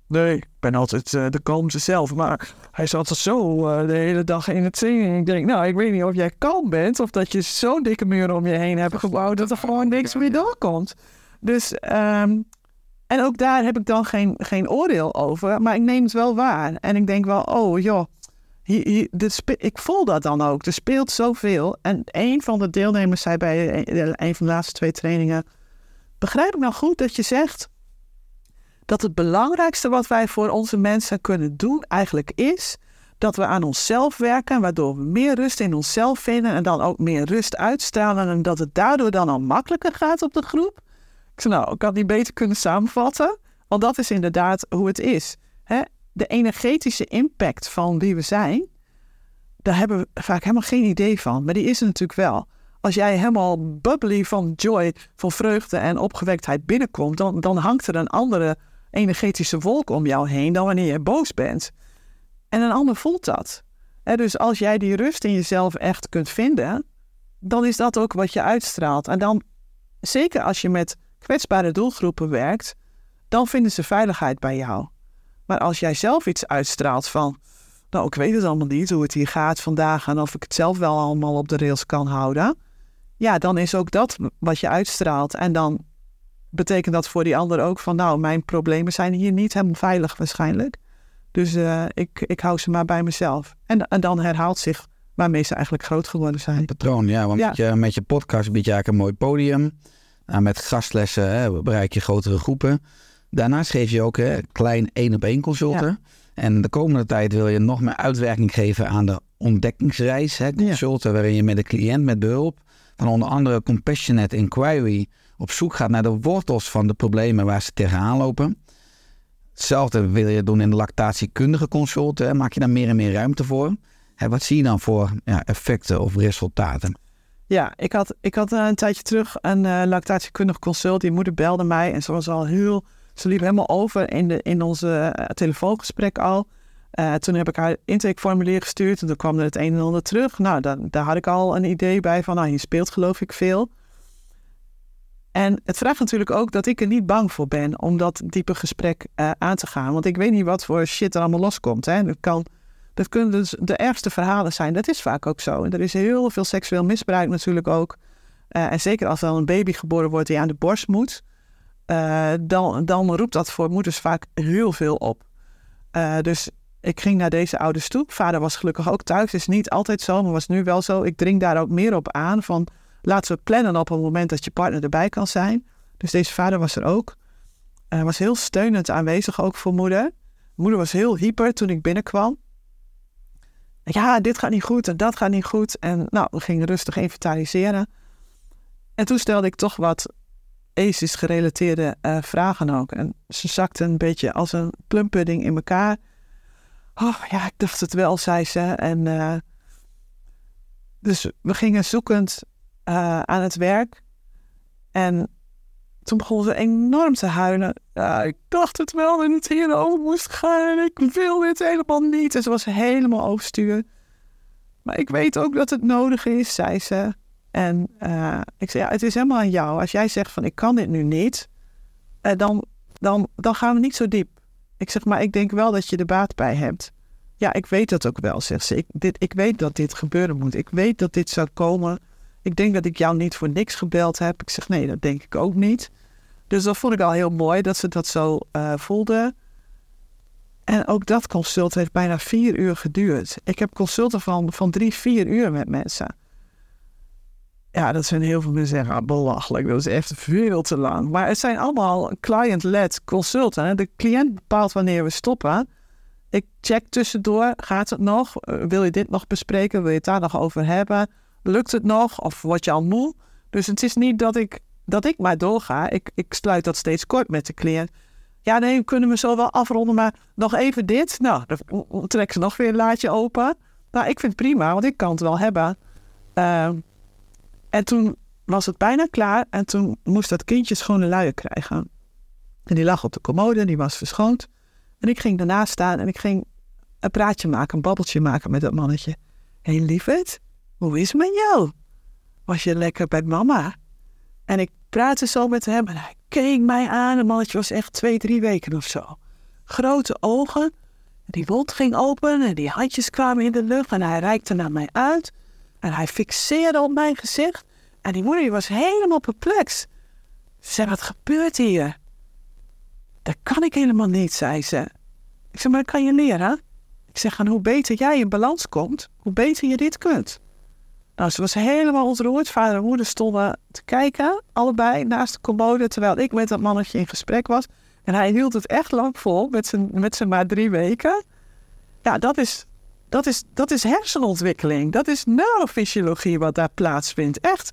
Nee, ik ben altijd de kalmste zelf. Maar hij zat er zo eh, de hele dag in het zingen. Ik denk, nou, ik weet niet of jij kalm bent... of dat je zo'n dikke muur om je heen hebt gebouwd... dat er gewoon niks meer doorkomt. Dus... ehm, en ook daar heb ik dan geen, geen oordeel over, maar ik neem het wel waar. En ik denk wel, oh joh, hier, ik voel dat dan ook. Er speelt zoveel. En een van de deelnemers zei bij een van de laatste twee trainingen... Begrijp ik nou goed dat je zegt dat het belangrijkste wat wij voor onze mensen kunnen doen eigenlijk is dat we aan onszelf werken, waardoor we meer rust in onszelf vinden en dan ook meer rust uitstralen en dat het daardoor dan al makkelijker gaat op de groep. Ik zei, nou, ik had niet beter kunnen samenvatten, want dat is inderdaad hoe het is. Hè? De energetische impact van wie we zijn, daar hebben we vaak helemaal geen idee van, maar die is er natuurlijk wel. Als jij helemaal bubbly van joy, van vreugde en opgewektheid binnenkomt, dan, dan hangt er een andere energetische wolk om jou heen dan wanneer je boos bent. En een ander voelt dat. Dus als jij die rust in jezelf echt kunt vinden, dan is dat ook wat je uitstraalt. En dan, zeker als je met kwetsbare doelgroepen werkt, dan vinden ze veiligheid bij jou. Maar als jij zelf iets uitstraalt van, nou, ik weet het allemaal niet hoe het hier gaat vandaag en of ik het zelf wel allemaal op de rails kan houden, ja, dan is ook dat wat je uitstraalt. En dan betekent dat voor die ander ook van, nou, mijn problemen zijn hier niet helemaal veilig waarschijnlijk. Dus eh, ik, ik hou ze maar bij mezelf. En, en dan herhaalt zich waarmee ze eigenlijk groot geworden zijn. Patroon, ja. Want Ja. Met, je, met je podcast bied je eigenlijk een mooi podium. Nou, met gastlessen hè, bereik je grotere groepen. Daarnaast geef je ook hè, klein één op één consulten. En de komende tijd wil je nog meer uitwerking geven aan de ontdekkingsreis. Hè, consulten waarin je met de cliënt met behulp van onder andere Compassionate Inquiry op zoek gaat naar de wortels van de problemen waar ze tegenaan lopen. Hetzelfde wil je doen in de lactatiekundige consulten. Hè. Maak je daar meer en meer ruimte voor. Hè, wat zie je dan voor ja, effecten of resultaten? Ja, ik had, ik had eh, een tijdje terug een eh, lactatiekundig consult. Die moeder belde mij en ze was al heel... Ze liep helemaal over in, de, in onze eh, telefoongesprek al. Toen heb ik haar intakeformulier gestuurd en toen kwam er het een en ander terug. Nou, dan, daar had ik al een idee bij van, nou, hier speelt geloof ik veel. En het vraagt natuurlijk ook dat ik er niet bang voor ben om dat diepe gesprek eh, aan te gaan. Want ik weet niet wat voor shit er allemaal loskomt. Hè. Dat, kan, dat kunnen dus de ergste verhalen zijn. Dat is vaak ook zo. En er is heel veel seksueel misbruik natuurlijk ook. Eh, en zeker als er een baby geboren wordt die aan de borst moet. eh, dan, dan roept dat voor moeders vaak heel veel op. Dus ik ging naar deze ouders toe. Vader was gelukkig ook thuis. is niet altijd zo, maar was nu wel zo. Ik dring daar ook meer op aan van laten we plannen op een moment dat je partner erbij kan zijn. Dus deze vader was er ook. Hij was heel steunend aanwezig ook voor moeder. Moeder was heel hyper toen ik binnenkwam. Ja, dit gaat niet goed en dat gaat niet goed. En nou, we gingen rustig inventariseren. En toen stelde ik toch wat ACES gerelateerde eh, vragen ook. En ze zakte een beetje als een plumpudding in elkaar. Oh ja, ik dacht het wel, zei ze. En eh, dus we gingen zoekend eh, aan het werk. En toen begon ze enorm te huilen. Ik dacht het wel en het hierover moest gaan. Ik wil dit helemaal niet. En ze was helemaal overstuur. Maar ik weet ook dat het nodig is, zei ze. En eh, ik zei, ja, het is helemaal aan jou. Als jij zegt van ik kan dit nu niet, eh, dan, dan, dan gaan we niet zo diep. Ik zeg, maar ik denk wel dat je er baat bij hebt. Ja, ik weet dat ook wel, zegt ze. Ik, dit, ik weet dat dit gebeuren moet. Ik weet dat dit zou komen. Ik denk dat ik jou niet voor niks gebeld heb. Ik zeg, nee, dat denk ik ook niet. Dus dat vond ik al heel mooi dat ze dat zo eh, voelde. En ook dat consult heeft bijna vier uur geduurd. Ik heb consulten van, van drie, vier uur met mensen. Ja, dat zijn heel veel mensen zeggen, ah, belachelijk, dat is echt veel te lang. Maar het zijn allemaal client-led consulten. De cliënt bepaalt wanneer we stoppen. Ik check tussendoor, gaat het nog? Eh, Wil je dit nog bespreken? Wil je het daar nog over hebben? Lukt het nog? Of word je al moe? Dus het is niet dat ik, dat ik maar doorga. Ik, ik sluit dat steeds kort met de cliënt. Ja, nee, kunnen we zo wel afronden, maar nog even dit. Nou, dan trek ze nog weer een laadje open. Nou, ik vind het prima, want ik kan het wel hebben. Ehm, en toen was het bijna klaar en toen moest dat kindje schone luier krijgen. En die lag op de commode, die was verschoond. En ik ging daarnaast staan en ik ging een praatje maken, een babbeltje maken met dat mannetje. Hé hey, lieverd, hoe is het met jou? Was je lekker bij mama? En ik praatte zo met hem en hij keek mij aan. Het mannetje was echt twee, drie weken of zo. Grote ogen. En die mond ging open en die handjes kwamen in de lucht en hij reikte naar mij uit. En hij fixeerde op mijn gezicht. En die moeder was helemaal perplex. Ze zei, wat gebeurt hier? Dat kan ik helemaal niet, zei ze. Ik zei, maar dat kan je leren. Ik zeg, en hoe beter jij in balans komt, hoe beter je dit kunt. Nou, ze was helemaal ontroerd. Vader en moeder stonden te kijken, allebei naast de commode, terwijl ik met dat mannetje in gesprek was. En hij hield het echt lang vol, met zijn, met zijn maar drie weken. Ja, dat is, dat, is, dat is hersenontwikkeling. Dat is neurofysiologie wat daar plaatsvindt. Echt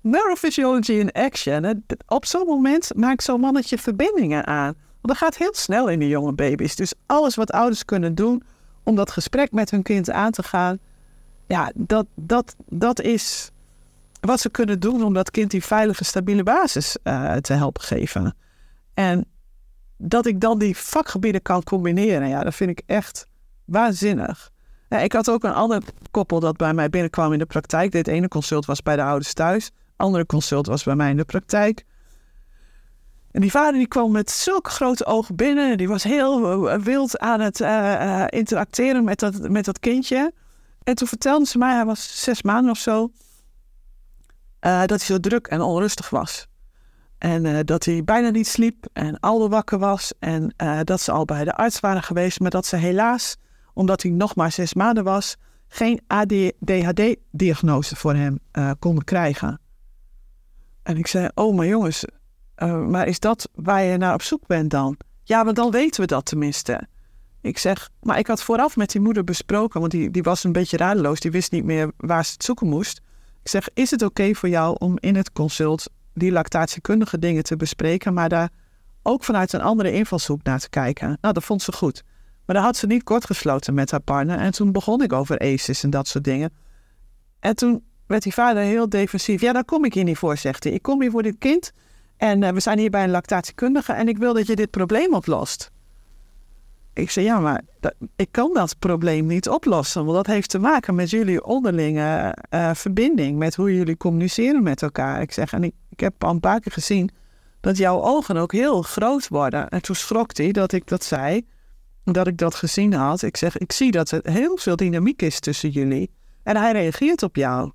neurophysiology in action. Op zo'n moment maakt zo'n mannetje verbindingen aan. Want dat gaat heel snel in de jonge baby's. Dus alles wat ouders kunnen doen om dat gesprek met hun kind aan te gaan, ja, dat, dat, dat is wat ze kunnen doen om dat kind die veilige, stabiele basis uh, te helpen geven. En dat ik dan die vakgebieden kan combineren, ja, dat vind ik echt waanzinnig. Ik had ook een ander koppel dat bij mij binnenkwam in de praktijk. Dit ene consult was bij de ouders thuis. Andere consult was bij mij in de praktijk. En die vader die kwam met zulke grote ogen binnen. En die was heel eh, wild aan het uh, interacteren met dat, met dat kindje. En toen vertelde ze mij, hij was zes maanden of zo, uh, dat hij zo druk en onrustig was. En dat hij bijna niet sliep en al wakker was. En dat ze al bij de arts waren geweest, maar dat ze helaas, omdat hij nog maar zes maanden was, geen ADHD-diagnose voor hem konden krijgen. En ik zei, oh maar jongens, maar is dat waar je naar op zoek bent dan? Ja, maar dan weten we dat tenminste. Ik zeg, maar ik had vooraf met die moeder besproken, want die, die was een beetje radeloos. Die wist niet meer waar ze het zoeken moest. Ik zeg, is het oké voor jou om in het consult die lactatiekundige dingen te bespreken, maar daar ook vanuit een andere invalshoek naar te kijken? Nou, dat vond ze goed. Maar dan had ze niet kort gesloten met haar partner. En toen begon ik over ACEs en dat soort dingen. En toen werd die vader heel defensief. Ja, daar kom ik hier niet voor, zegt hij. Ik kom hier voor dit kind. En uh, we zijn hier bij een lactatiekundige en ik wil dat je dit probleem oplost. Ik zei, ja, maar ik kan dat probleem niet oplossen. Want dat heeft te maken met jullie onderlinge uh, verbinding. Met hoe jullie communiceren met elkaar. Ik zeg, en ik, ik heb al een paar keer gezien dat jouw ogen ook heel groot worden. En toen schrok hij dat ik dat zei. Dat ik dat gezien had. Ik zeg, ik zie dat er heel veel dynamiek is tussen jullie. En hij reageert op jou.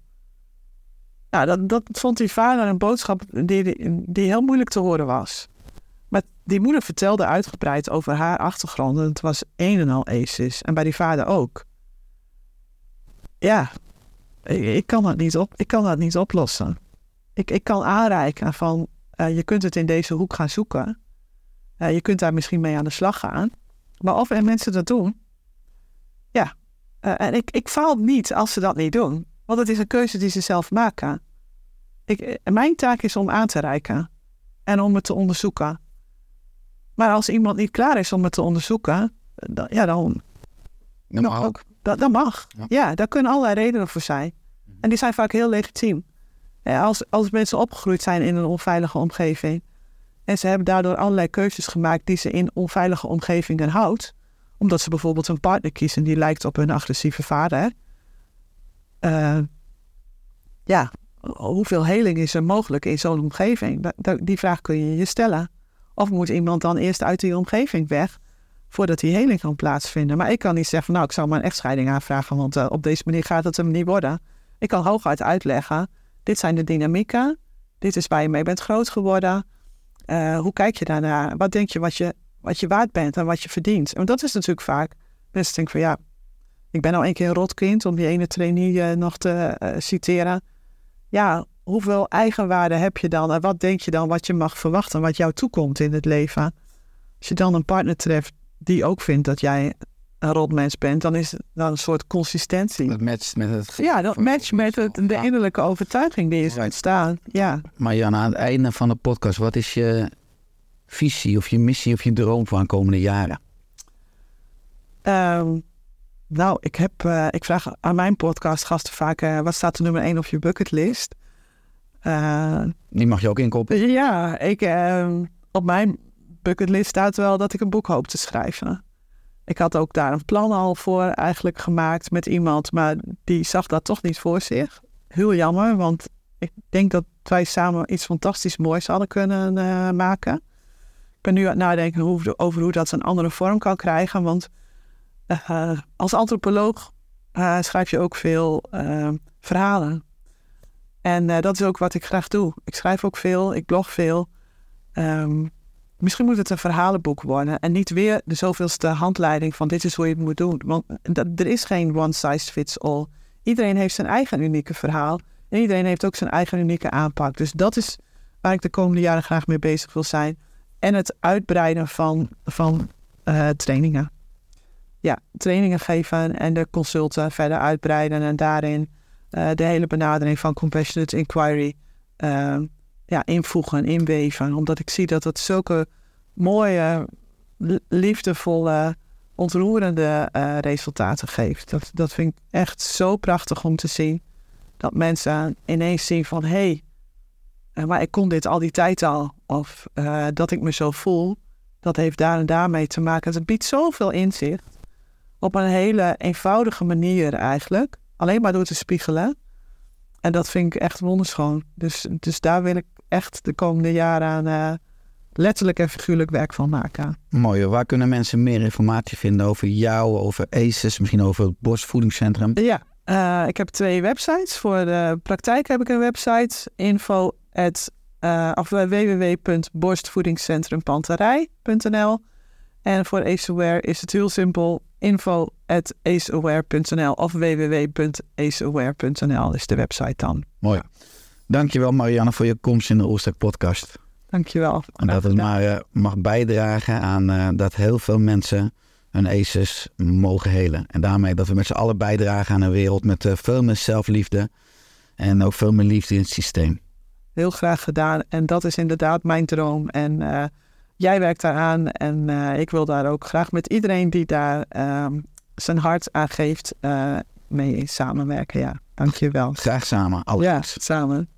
Nou, dat, dat vond die vader een boodschap die, die heel moeilijk te horen was. Die moeder vertelde uitgebreid over haar achtergrond. En het was een en al ACES. En bij die vader ook. Ja, ik, kan, dat niet op, ik kan dat niet oplossen. Ik, ik kan aanreiken van, uh, je kunt het in deze hoek gaan zoeken. Uh, je kunt daar misschien mee aan de slag gaan. Maar of er mensen dat doen, ja, Eh, en ik, ik faal niet als ze dat niet doen. Want het is een keuze die ze zelf maken. Ik, eh, mijn taak is om aan te reiken. En om het te onderzoeken. Maar als iemand niet klaar is om het te onderzoeken, dan, ja, dan, Dat mag ook. dat, dat mag. Ja. Ja. daar kunnen allerlei redenen voor zijn. En die zijn vaak heel legitiem. Als, als mensen opgegroeid zijn in een onveilige omgeving. En ze hebben daardoor allerlei keuzes gemaakt die ze in onveilige omgevingen houdt. Omdat ze bijvoorbeeld een partner kiezen die lijkt op hun agressieve vader. Eh, ja, hoeveel heling is er mogelijk in zo'n omgeving? Die vraag kun je je stellen. Of moet iemand dan eerst uit die omgeving weg voordat die heling kan plaatsvinden? Maar ik kan niet zeggen van nou, ik zou maar een echtscheiding aanvragen, want eh, op deze manier gaat het hem niet worden. Ik kan hooguit uitleggen, dit zijn de dynamieken, dit is waar je mee bent groot geworden. Eh, hoe kijk je daarnaar? Wat denk je wat, je wat je waard bent en wat je verdient? Want dat is natuurlijk vaak, mensen denken van ja, ik ben al een keer een rotkind, om die ene trainee eh, nog te citeren. Ja, hoeveel eigenwaarde heb je dan en wat denk je dan wat je mag verwachten, wat jou toekomt in het leven? Als je dan een partner treft die ook vindt dat jij een rotmens bent, dan is het dan een soort consistentie. Dat matcht met het... Ja, dat matcht met het, de innerlijke overtuiging die is ontstaan. Ja. Maar Jan, aan het einde van de podcast, wat is je visie of je missie of je droom voor de komende jaren? Ehm, nou, ik, heb, eh, ik vraag aan mijn podcastgasten vaak, eh, wat staat er nummer 1 op je bucketlist? Eh, Die mag je ook inkoppen. ja, ik, ehm, op mijn bucketlist staat wel dat ik een boek hoop te schrijven. Ik had ook daar een plan al voor eigenlijk gemaakt met iemand, maar die zag dat toch niet voor zich. Heel jammer, want ik denk dat wij samen iets fantastisch moois hadden kunnen eh, maken. Ik ben nu aan het nadenken hoe, over hoe dat een andere vorm kan krijgen, want eh, als antropoloog schrijf je ook veel verhalen. En eh, dat is ook wat ik graag doe. Ik schrijf ook veel, ik blog veel. Ehm, misschien moet het een verhalenboek worden en niet weer de zoveelste handleiding van dit is hoe je het moet doen. Want dat, er is geen one size fits all. Iedereen heeft zijn eigen unieke verhaal en iedereen heeft ook zijn eigen unieke aanpak. Dus dat is waar ik de komende jaren graag mee bezig wil zijn. En het uitbreiden van, van eh, trainingen. Ja, trainingen geven en de consulten verder uitbreiden en daarin eh, de hele benadering van compassionate inquiry eh, ja, invoegen, inweven. Omdat ik zie dat het zulke mooie, li- liefdevolle, ontroerende eh, resultaten geeft. Dat, dat vind ik echt zo prachtig om te zien. Dat mensen ineens zien van, hé, hey, eh, maar ik kon dit al die tijd al. Of dat ik me zo voel, dat heeft daar en daarmee te maken. Het biedt zoveel inzicht. Op een hele eenvoudige manier eigenlijk. Alleen maar door te spiegelen. En dat vind ik echt wonderschoon. Dus, dus daar wil ik echt de komende jaren aan eh, letterlijk en figuurlijk werk van maken. Mooi. Waar kunnen mensen meer informatie vinden over jou, over ACES, misschien over het Borstvoedingscentrum? Ja, eh, ik heb twee websites. Voor de praktijk heb ik een website. Info at, eh, of www.borstvoedingscentrumpanterij.nl En voor AceAware is het heel simpel. Info at aceaware.nl of www.aceaware.nl is de website dan. Mooi. Dankjewel Marianne voor je komst in de Oerstek podcast. Dankjewel. En dat het maar eh, mag bijdragen aan eh, dat heel veel mensen hun ACES mogen helen. En daarmee dat we met z'n allen bijdragen aan een wereld met eh, veel meer zelfliefde. En ook veel meer liefde in het systeem. Heel graag gedaan. En dat is inderdaad mijn droom. En jij werkt daaraan. En eh, ik wil daar ook graag met iedereen die daar ehm, zijn hart aan geeft, eh, mee samenwerken. Ja, dankjewel. Graag samen. Alles Ja, samen.